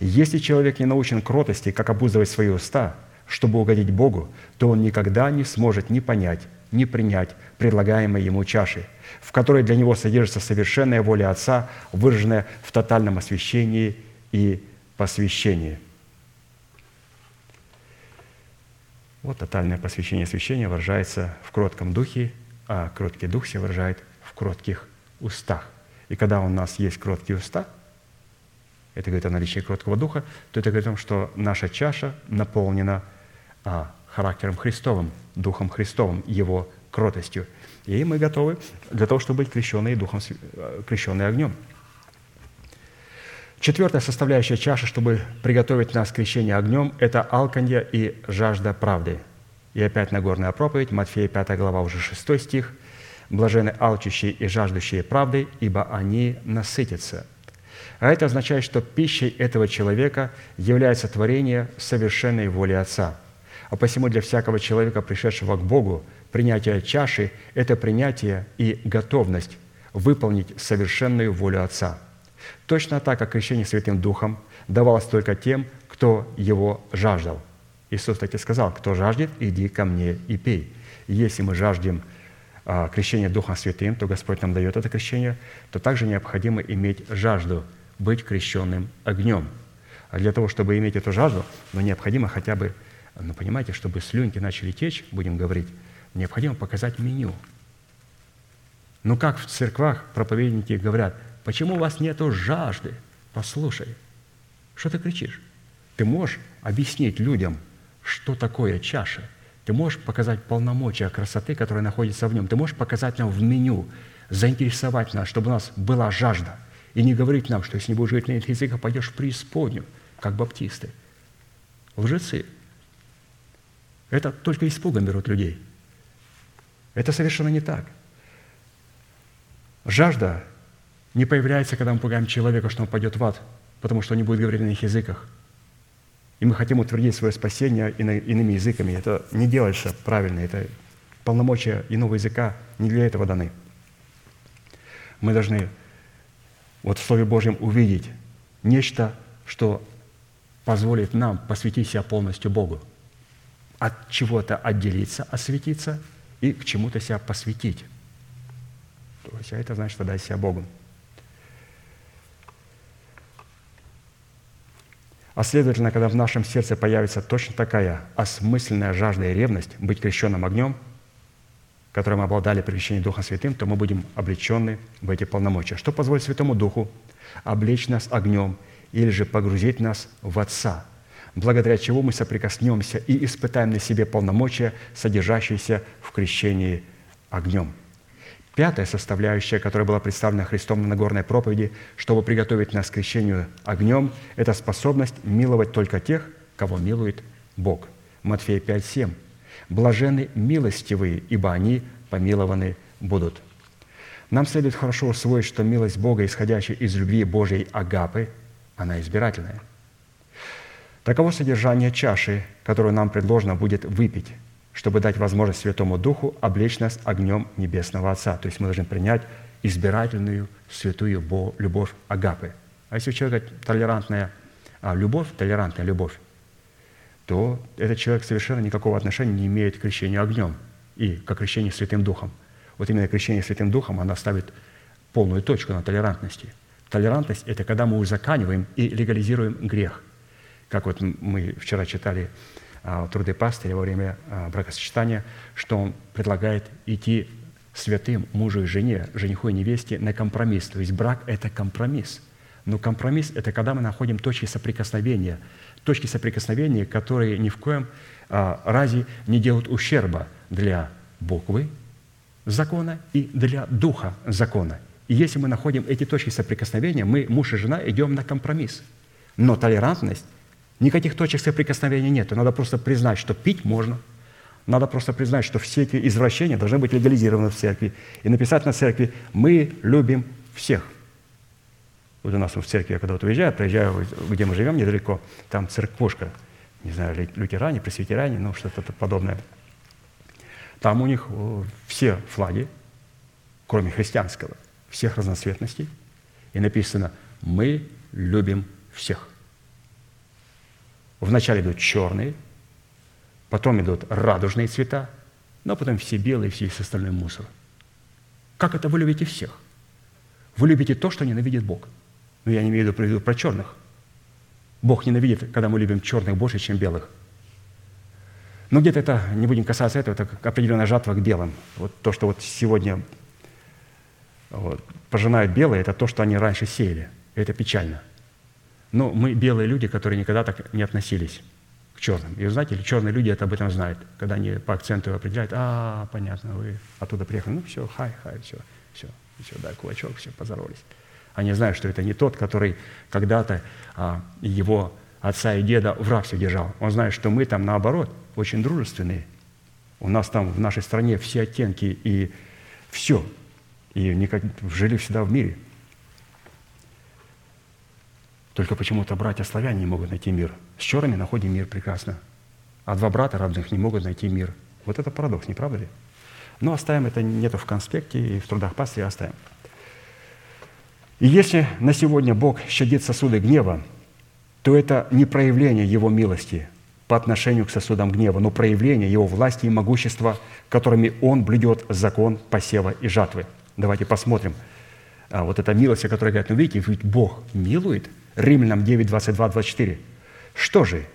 Если человек не научен кротости, как обуздывать свои уста, чтобы угодить Богу, то он никогда не сможет ни понять, ни принять предлагаемой ему чаши, в которой для него содержится совершенная воля Отца, выраженная в тотальном освящении и посвящении. Вот тотальное посвящение и выражается в кротком духе, а кроткий дух себя выражает кротких устах. И когда у нас есть кроткие уста, это говорит о наличии кроткого духа, то это говорит о том, что наша чаша наполнена а, характером Христовым, Духом Христовым, Его кротостью. И мы готовы для того, чтобы быть крещенные, духом, э, крещенные огнем. Четвертая составляющая чаши, чтобы приготовить нас к крещению огнем, это алканье и жажда правды. И опять Нагорная проповедь, Матфея 5 глава, уже 6 стих – Блажены алчущие и жаждущие правды, ибо они насытятся. А это означает, что пищей этого человека является творение совершенной воли Отца. А посему для всякого человека, пришедшего к Богу, принятие чаши – это принятие и готовность выполнить совершенную волю Отца. Точно так, как крещение Святым Духом давалось только тем, кто его жаждал. Иисус так и сказал, кто жаждет, иди ко мне и пей. Если мы жаждем – а, крещение Духом Святым, то Господь нам дает это крещение, то также необходимо иметь жажду быть крещенным огнем. А для того, чтобы иметь эту жажду, ну, необходимо хотя бы, ну, понимаете, чтобы слюнки начали течь, будем говорить, необходимо показать меню. Ну, как в церквах проповедники говорят, почему у вас нет жажды? Послушай, что ты кричишь? Ты можешь объяснить людям, что такое чаша – ты можешь показать полномочия красоты, которая находится в нем. Ты можешь показать нам в меню, заинтересовать нас, чтобы у нас была жажда. И не говорить нам, что если не будешь жить на этих языках, пойдешь в преисподнюю, как баптисты. Лжецы. Это только испугом берут людей. Это совершенно не так. Жажда не появляется, когда мы пугаем человека, что он пойдет в ад, потому что он не будет говорить на их языках – и мы хотим утвердить свое спасение иными языками. Это не делается правильно, это полномочия иного языка не для этого даны. Мы должны вот в Слове Божьем увидеть нечто, что позволит нам посвятить себя полностью Богу. От чего-то отделиться, осветиться и к чему-то себя посвятить. То есть, а это значит отдать себя Богу. А следовательно, когда в нашем сердце появится точно такая осмысленная жажда и ревность быть крещенным огнем, которой мы обладали при крещении Духом Святым, то мы будем облечены в эти полномочия. Что позволит Святому Духу облечь нас огнем или же погрузить нас в Отца, благодаря чего мы соприкоснемся и испытаем на себе полномочия, содержащиеся в крещении огнем – Пятая составляющая, которая была представлена Христом на Нагорной проповеди, чтобы приготовить нас к крещению огнем, это способность миловать только тех, кого милует Бог. Матфея 5, 7. «Блажены милостивые, ибо они помилованы будут». Нам следует хорошо усвоить, что милость Бога, исходящая из любви Божьей агапы, она избирательная. Таково содержание чаши, которую нам предложено будет выпить – чтобы дать возможность Святому Духу облечь нас огнем Небесного Отца. То есть мы должны принять избирательную святую любовь Агапы. А если у человека толерантная а, любовь, толерантная любовь, то этот человек совершенно никакого отношения не имеет к крещению огнем и к крещению Святым Духом. Вот именно крещение Святым Духом, она ставит полную точку на толерантности. Толерантность – это когда мы узаканиваем и легализируем грех. Как вот мы вчера читали а, труды пастыря во время а, бракосочетания, что он предлагает идти святым мужу и жене, жениху и невесте на компромисс. То есть брак – это компромисс. Но компромисс – это когда мы находим точки соприкосновения, точки соприкосновения, которые ни в коем а, разе не делают ущерба для буквы закона и для духа закона. И если мы находим эти точки соприкосновения, мы, муж и жена, идем на компромисс. Но толерантность Никаких точек соприкосновения нет. Надо просто признать, что пить можно. Надо просто признать, что все эти извращения должны быть легализированы в церкви. И написать на церкви «Мы любим всех». Вот у нас в церкви, я когда вот уезжаю, проезжаю, где мы живем, недалеко, там церквушка, не знаю, лютеране, пресвитеране, ну, что-то подобное. Там у них все флаги, кроме христианского, всех разноцветностей, и написано «Мы любим всех». Вначале идут черные, потом идут радужные цвета, но потом все белые, все есть остальной мусор. Как это вы любите всех? Вы любите то, что ненавидит Бог. Но я не имею в виду про черных. Бог ненавидит, когда мы любим черных больше, чем белых. Но где-то это, не будем касаться этого, это определенная жатва к белым. Вот то, что вот сегодня вот, пожинают белые, это то, что они раньше сеяли. Это печально – но мы белые люди, которые никогда так не относились к черным. И знаете, черные люди это об этом знают. Когда они по акценту определяют, а, понятно, вы оттуда приехали, ну все, хай, хай, все, все, все, да, кулачок, все, поздоровались. Они знают, что это не тот, который когда-то а, его отца и деда в рабстве держал. Он знает, что мы там, наоборот, очень дружественные. У нас там в нашей стране все оттенки и все. И никак, жили всегда в мире. Только почему-то братья-славяне не могут найти мир. С черными находим мир прекрасно. А два брата родных не могут найти мир. Вот это парадокс, не правда ли? Но оставим это нету в конспекте и в трудах пастыря оставим. И если на сегодня Бог щадит сосуды гнева, то это не проявление Его милости по отношению к сосудам гнева, но проявление Его власти и могущества, которыми Он блюдет закон посева и жатвы. Давайте посмотрим. А вот эта милость, о которой говорят, ну видите, ведь Бог милует – Римлянам 9, 22, 24. Что же,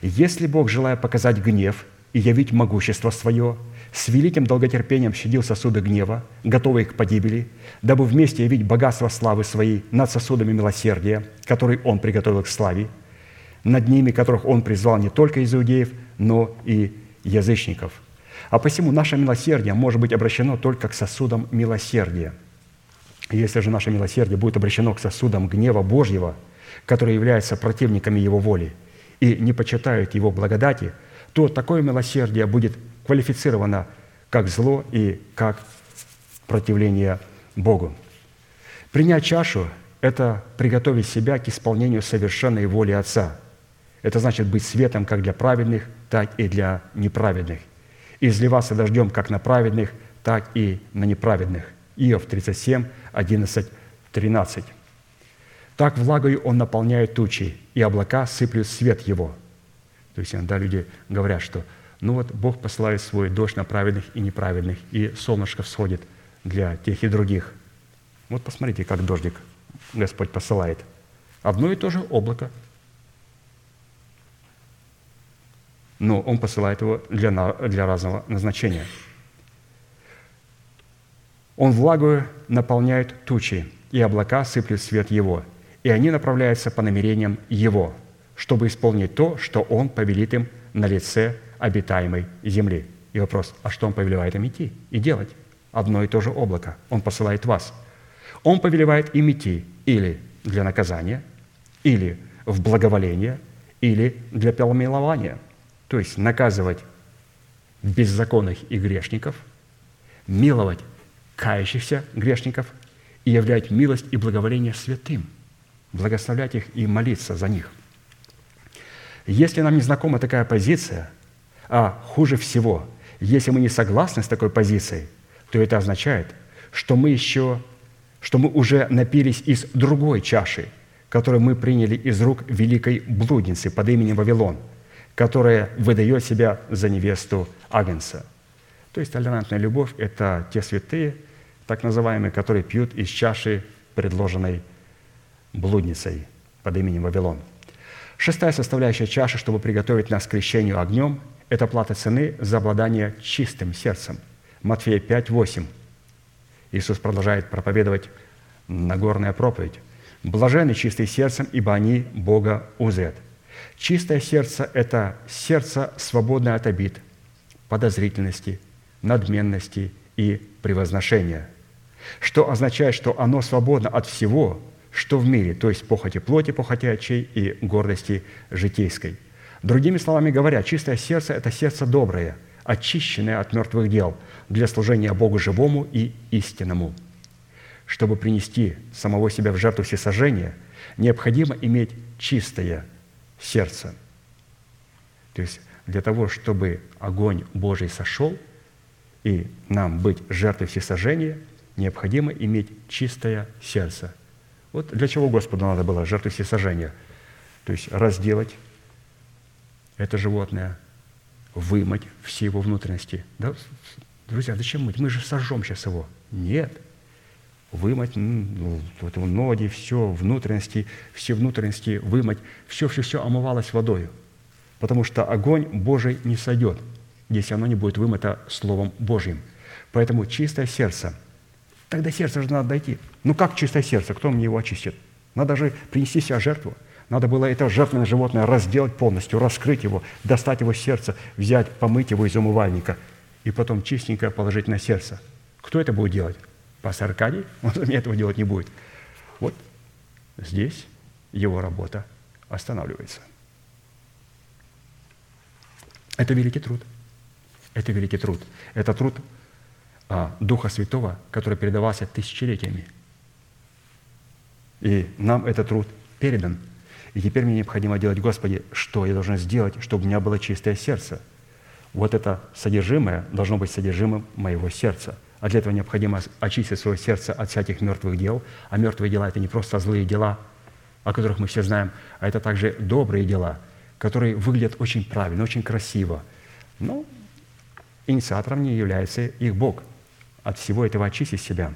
если Бог, желая показать гнев и явить могущество свое, с великим долготерпением щадил сосуды гнева, готовые к погибели, дабы вместе явить богатство славы своей над сосудами милосердия, которые Он приготовил к славе, над ними, которых Он призвал не только иудеев, но и язычников. А посему наше милосердие может быть обращено только к сосудам милосердия. Если же наше милосердие будет обращено к сосудам гнева Божьего – которые являются противниками Его воли и не почитают Его благодати, то такое милосердие будет квалифицировано как зло и как противление Богу. Принять чашу – это приготовить себя к исполнению совершенной воли Отца. Это значит быть светом как для праведных, так и для неправедных. И изливаться дождем как на праведных, так и на неправедных. Иов 37, 11, 13. Так влагою он наполняет тучи, и облака сыплют свет его. То есть иногда люди говорят, что ну вот Бог посылает свой дождь на праведных и неправедных, и солнышко всходит для тех и других. Вот посмотрите, как дождик Господь посылает. Одно и то же облако. Но Он посылает его для, для разного назначения. Он влагою наполняет тучи, и облака сыплют свет Его, и они направляются по намерениям Его, чтобы исполнить то, что Он повелит им на лице обитаемой земли. И вопрос, а что Он повелевает им идти и делать? Одно и то же облако. Он посылает вас. Он повелевает им идти или для наказания, или в благоволение, или для помилования. То есть наказывать беззаконных и грешников, миловать кающихся грешников и являть милость и благоволение святым, благословлять их и молиться за них. Если нам не знакома такая позиция, а хуже всего, если мы не согласны с такой позицией, то это означает, что мы еще, что мы уже напились из другой чаши, которую мы приняли из рук великой блудницы под именем Вавилон, которая выдает себя за невесту Агнца – то есть толерантная любовь – это те святые, так называемые, которые пьют из чаши, предложенной блудницей под именем Вавилон. Шестая составляющая чаши, чтобы приготовить нас к крещению огнем, это плата цены за обладание чистым сердцем. Матфея 5, 8. Иисус продолжает проповедовать Нагорная проповедь. «Блажены чистые сердцем, ибо они Бога узрят». Чистое сердце – это сердце, свободное от обид, подозрительности, надменности и превозношения, что означает, что оно свободно от всего, что в мире, то есть похоти плоти, похоти очей и гордости житейской. Другими словами говоря, чистое сердце – это сердце доброе, очищенное от мертвых дел для служения Богу живому и истинному. Чтобы принести самого себя в жертву всесожжения, необходимо иметь чистое сердце. То есть для того, чтобы огонь Божий сошел – и нам быть жертвой всесожжения, необходимо иметь чистое сердце. Вот для чего Господу надо было жертву всесожжения? То есть разделать это животное, вымыть все его внутренности. Да? Друзья, зачем мыть? Мы же сожжем сейчас его. Нет. Вымыть ну, вот его ноги, все внутренности, все внутренности вымыть. Все-все-все омывалось водой. Потому что огонь Божий не сойдет – если оно не будет вымыто Словом Божьим. Поэтому чистое сердце. Тогда сердце же надо дойти. Ну как чистое сердце? Кто мне его очистит? Надо же принести себя жертву. Надо было это жертвенное животное разделать полностью, раскрыть его, достать его сердце, взять, помыть его из умывальника и потом чистенько положить на сердце. Кто это будет делать? Пастор Аркадий? Он за меня этого делать не будет. Вот здесь его работа останавливается. Это великий труд. Это великий труд. Это труд Духа Святого, который передавался тысячелетиями. И нам этот труд передан. И теперь мне необходимо делать, Господи, что я должен сделать, чтобы у меня было чистое сердце. Вот это содержимое должно быть содержимым моего сердца. А для этого необходимо очистить свое сердце от всяких мертвых дел. А мертвые дела – это не просто злые дела, о которых мы все знаем, а это также добрые дела, которые выглядят очень правильно, очень красиво. Но инициатором не является их Бог. От всего этого очистить себя.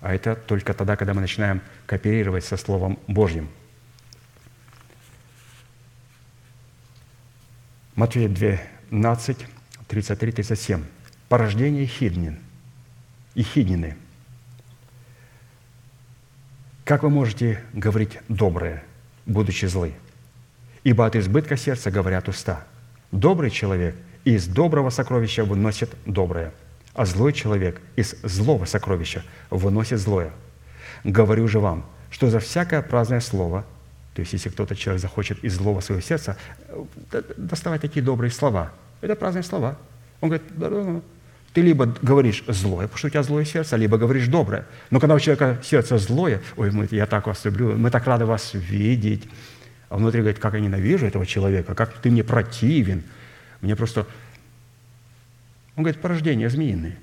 А это только тогда, когда мы начинаем кооперировать со Словом Божьим. Матфея 12, 33, 37. Порождение Хиднин и Хиднины. Как вы можете говорить доброе, будучи злы? Ибо от избытка сердца говорят уста. Добрый человек – из доброго сокровища выносит доброе, а злой человек из злого сокровища выносит злое. Говорю же вам, что за всякое праздное слово, то есть если кто-то человек захочет из злого своего сердца доставать такие добрые слова, это праздные слова. Он говорит, ты либо говоришь злое, потому что у тебя злое сердце, либо говоришь доброе. Но когда у человека сердце злое, ой, я так вас люблю, мы так рады вас видеть, а внутри говорит, как я ненавижу этого человека, как ты мне противен – мне просто... Он говорит, порождение змеиное.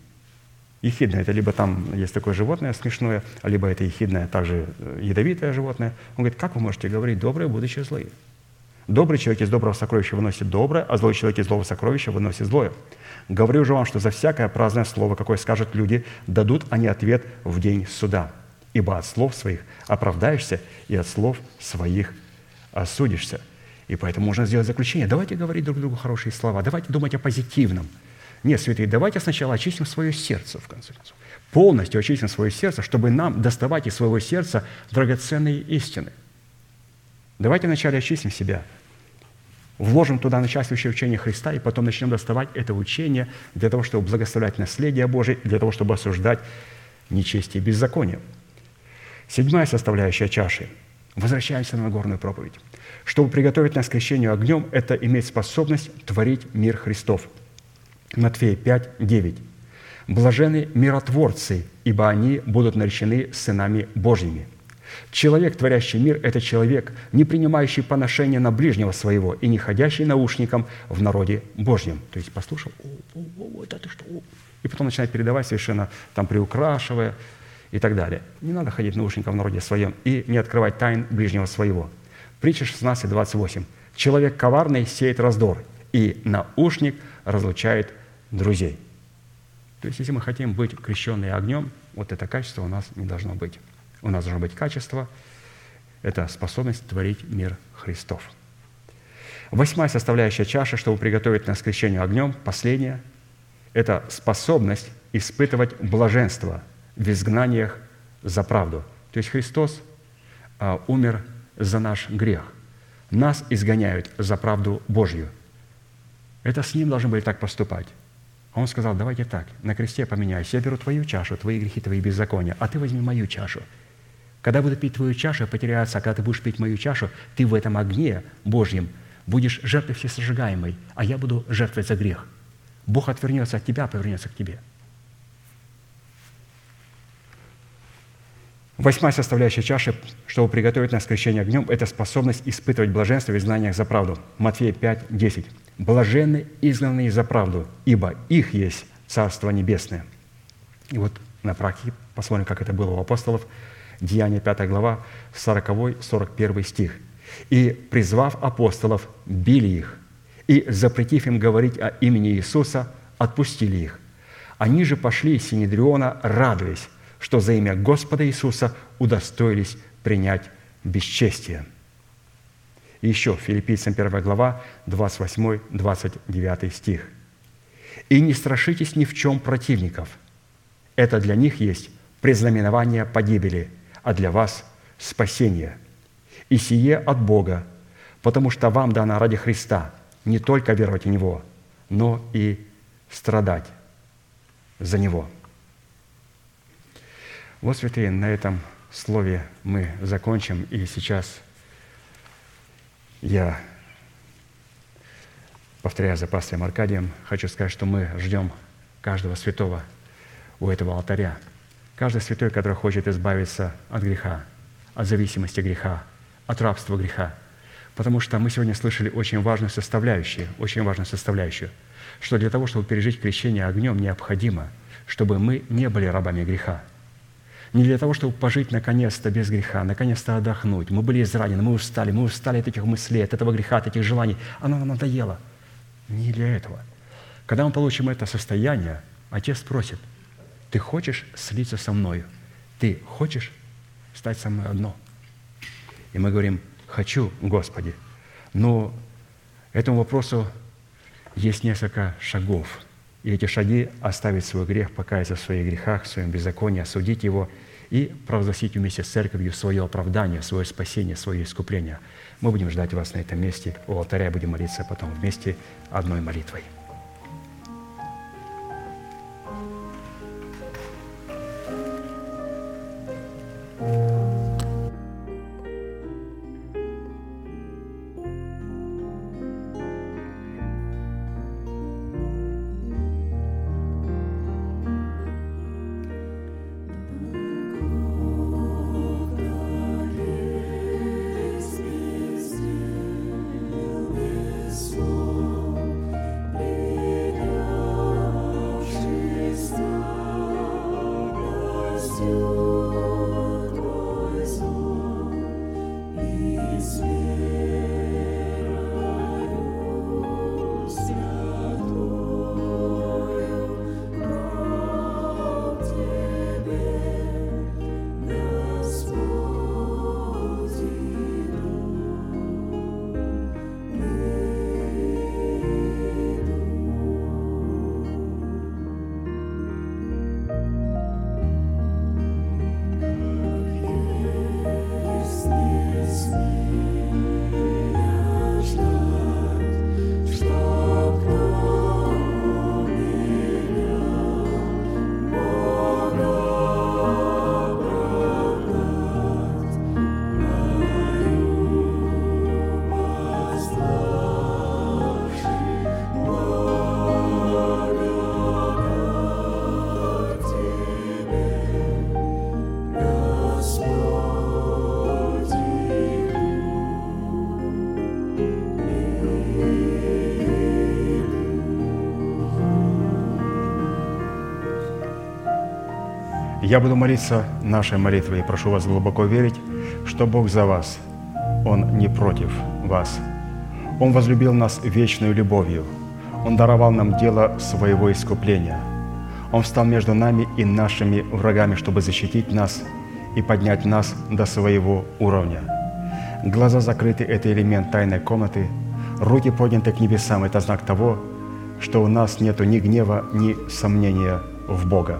Ехидное – это либо там есть такое животное смешное, либо это ехидное, также э, ядовитое животное. Он говорит, как вы можете говорить доброе, будучи злые? Добрый человек из доброго сокровища выносит доброе, а злой человек из злого сокровища выносит злое. Говорю же вам, что за всякое праздное слово, какое скажут люди, дадут они ответ в день суда. Ибо от слов своих оправдаешься, и от слов своих осудишься. И поэтому можно сделать заключение. Давайте говорить друг другу хорошие слова, давайте думать о позитивном. Нет, святые, давайте сначала очистим свое сердце, в конце концов. Полностью очистим свое сердце, чтобы нам доставать из своего сердца драгоценные истины. Давайте вначале очистим себя, вложим туда начальствующее учение Христа, и потом начнем доставать это учение для того, чтобы благословлять наследие Божие, для того, чтобы осуждать нечестие и беззаконие. Седьмая составляющая чаши. Возвращаемся на Нагорную проповедь. Чтобы приготовить нас к крещению огнем, это иметь способность творить мир Христов. Матфея 5, 9. «Блажены миротворцы, ибо они будут наречены сынами Божьими». Человек, творящий мир, это человек, не принимающий поношения на ближнего своего и не ходящий наушником в народе Божьем. То есть послушал, о, о, о, вот это что? И потом начинает передавать совершенно там приукрашивая и так далее. Не надо ходить наушником в народе своем и не открывать тайн ближнего своего. Притча 16, 28. Человек коварный сеет раздор, и наушник разлучает друзей. То есть, если мы хотим быть крещенные огнем, вот это качество у нас не должно быть. У нас должно быть качество – это способность творить мир Христов. Восьмая составляющая чаши, чтобы приготовить нас к крещению огнем, последняя – это способность испытывать блаженство в изгнаниях за правду. То есть Христос а, умер за наш грех. Нас изгоняют за правду Божью. Это с Ним должны были так поступать. Он сказал, давайте так, на кресте поменяйся, я беру твою чашу, твои грехи, твои беззакония, а ты возьми мою чашу – когда буду пить твою чашу, потеряется, а когда ты будешь пить мою чашу, ты в этом огне Божьем будешь жертвой всесожигаемой, а я буду жертвой за грех. Бог отвернется от тебя, повернется к тебе. Восьмая составляющая чаши, чтобы приготовить нас к крещению огнем, это способность испытывать блаженство в знаниях за правду. Матфея 5, 10. «Блаженны изгнанные за правду, ибо их есть Царство Небесное». И вот на практике посмотрим, как это было у апостолов – Деяния 5 глава, 40-41 стих. «И, призвав апостолов, били их, и, запретив им говорить о имени Иисуса, отпустили их. Они же пошли из Синедриона, радуясь, что за имя Господа Иисуса удостоились принять бесчестие». И еще Филиппийцам 1 глава, 28-29 стих. «И не страшитесь ни в чем противников. Это для них есть признаменование погибели – а для вас спасение. И сие от Бога, потому что вам дано ради Христа не только веровать в Него, но и страдать за Него. Вот, святые, на этом слове мы закончим. И сейчас я, повторяя за пастырем Аркадием, хочу сказать, что мы ждем каждого святого у этого алтаря – Каждый святой, который хочет избавиться от греха, от зависимости греха, от рабства греха. Потому что мы сегодня слышали очень важную составляющую, очень важную составляющую, что для того, чтобы пережить крещение огнем, необходимо, чтобы мы не были рабами греха. Не для того, чтобы пожить наконец-то без греха, наконец-то отдохнуть. Мы были изранены, мы устали, мы устали от этих мыслей, от этого греха, от этих желаний. Оно нам надоело. Не для этого. Когда мы получим это состояние, Отец спросит – ты хочешь слиться со мною? Ты хочешь стать со мной одно? И мы говорим, хочу, Господи. Но этому вопросу есть несколько шагов. И эти шаги – оставить свой грех, покаяться в своих грехах, в своем беззаконии, осудить его и провозгласить вместе с церковью свое оправдание, свое спасение, свое искупление. Мы будем ждать вас на этом месте. У алтаря будем молиться потом вместе одной молитвой. Я буду молиться нашей молитвой и прошу вас глубоко верить, что Бог за вас, Он не против вас. Он возлюбил нас вечной любовью. Он даровал нам дело своего искупления. Он встал между нами и нашими врагами, чтобы защитить нас и поднять нас до своего уровня. Глаза закрыты – это элемент тайной комнаты. Руки подняты к небесам – это знак того, что у нас нет ни гнева, ни сомнения в Бога.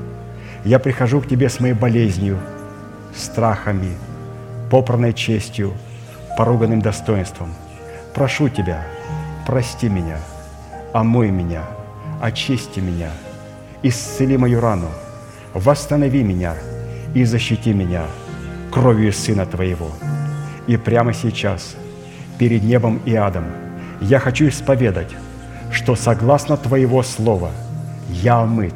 Я прихожу к Тебе с моей болезнью, страхами, попранной честью, поруганным достоинством. Прошу Тебя, прости меня, омой меня, очисти меня, исцели мою рану, восстанови меня и защити меня кровью Сына Твоего. И прямо сейчас, перед небом и адом, я хочу исповедать, что согласно Твоего Слова я омыт,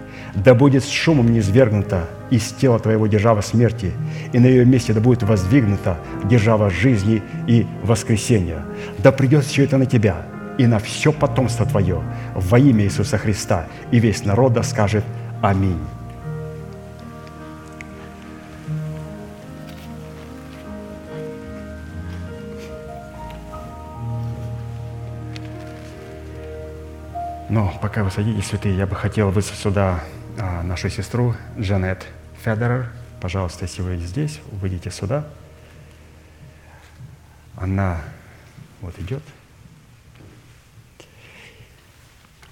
Да будет с шумом низвергнута из тела твоего держава смерти, и на ее месте да будет воздвигнута держава жизни и воскресения. Да придет все это на тебя и на все потомство твое во имя Иисуса Христа, и весь народ да скажет Аминь. Но пока вы садитесь, святые, я бы хотел вызвать сюда нашу сестру Джанет Федерер. Пожалуйста, если вы здесь, выйдите сюда. Она вот идет.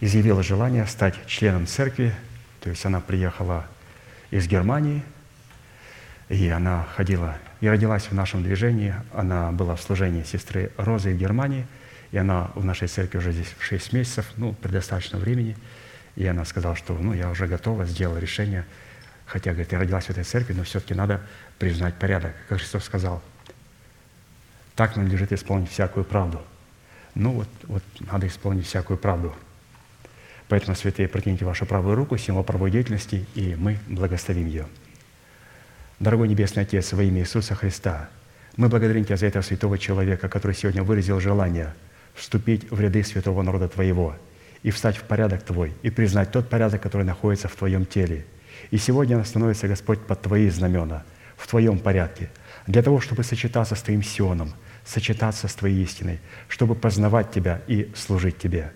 Изъявила желание стать членом церкви. То есть она приехала из Германии, и она ходила и родилась в нашем движении. Она была в служении сестры Розы в Германии – и она в нашей церкви уже здесь 6 месяцев, ну, предостаточно времени. И она сказала, что ну, я уже готова, сделала решение. Хотя, говорит, я родилась в этой церкви, но все-таки надо признать порядок. Как Христос сказал, так надлежит исполнить всякую правду. Ну вот, вот надо исполнить всякую правду. Поэтому, святые, протяните вашу правую руку, символ правой деятельности, и мы благословим ее. Дорогой Небесный Отец, во имя Иисуса Христа, мы благодарим Тебя за этого святого человека, который сегодня выразил желание – вступить в ряды святого народа Твоего и встать в порядок Твой, и признать тот порядок, который находится в Твоем теле. И сегодня она становится, Господь, под Твои знамена, в Твоем порядке, для того, чтобы сочетаться с Твоим Сионом, сочетаться с Твоей истиной, чтобы познавать Тебя и служить Тебе.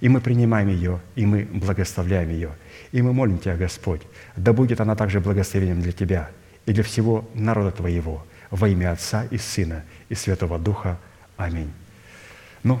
И мы принимаем ее, и мы благословляем ее. И мы молим Тебя, Господь, да будет она также благословением для Тебя и для всего народа Твоего, во имя Отца и Сына и Святого Духа. Аминь. Ну,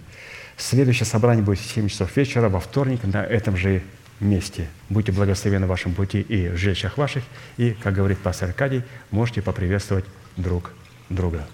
Следующее собрание будет в 7 часов вечера, во вторник, на этом же месте. Будьте благословены в вашем пути и в жилищах ваших, и, как говорит пастор Аркадий, можете поприветствовать друг друга.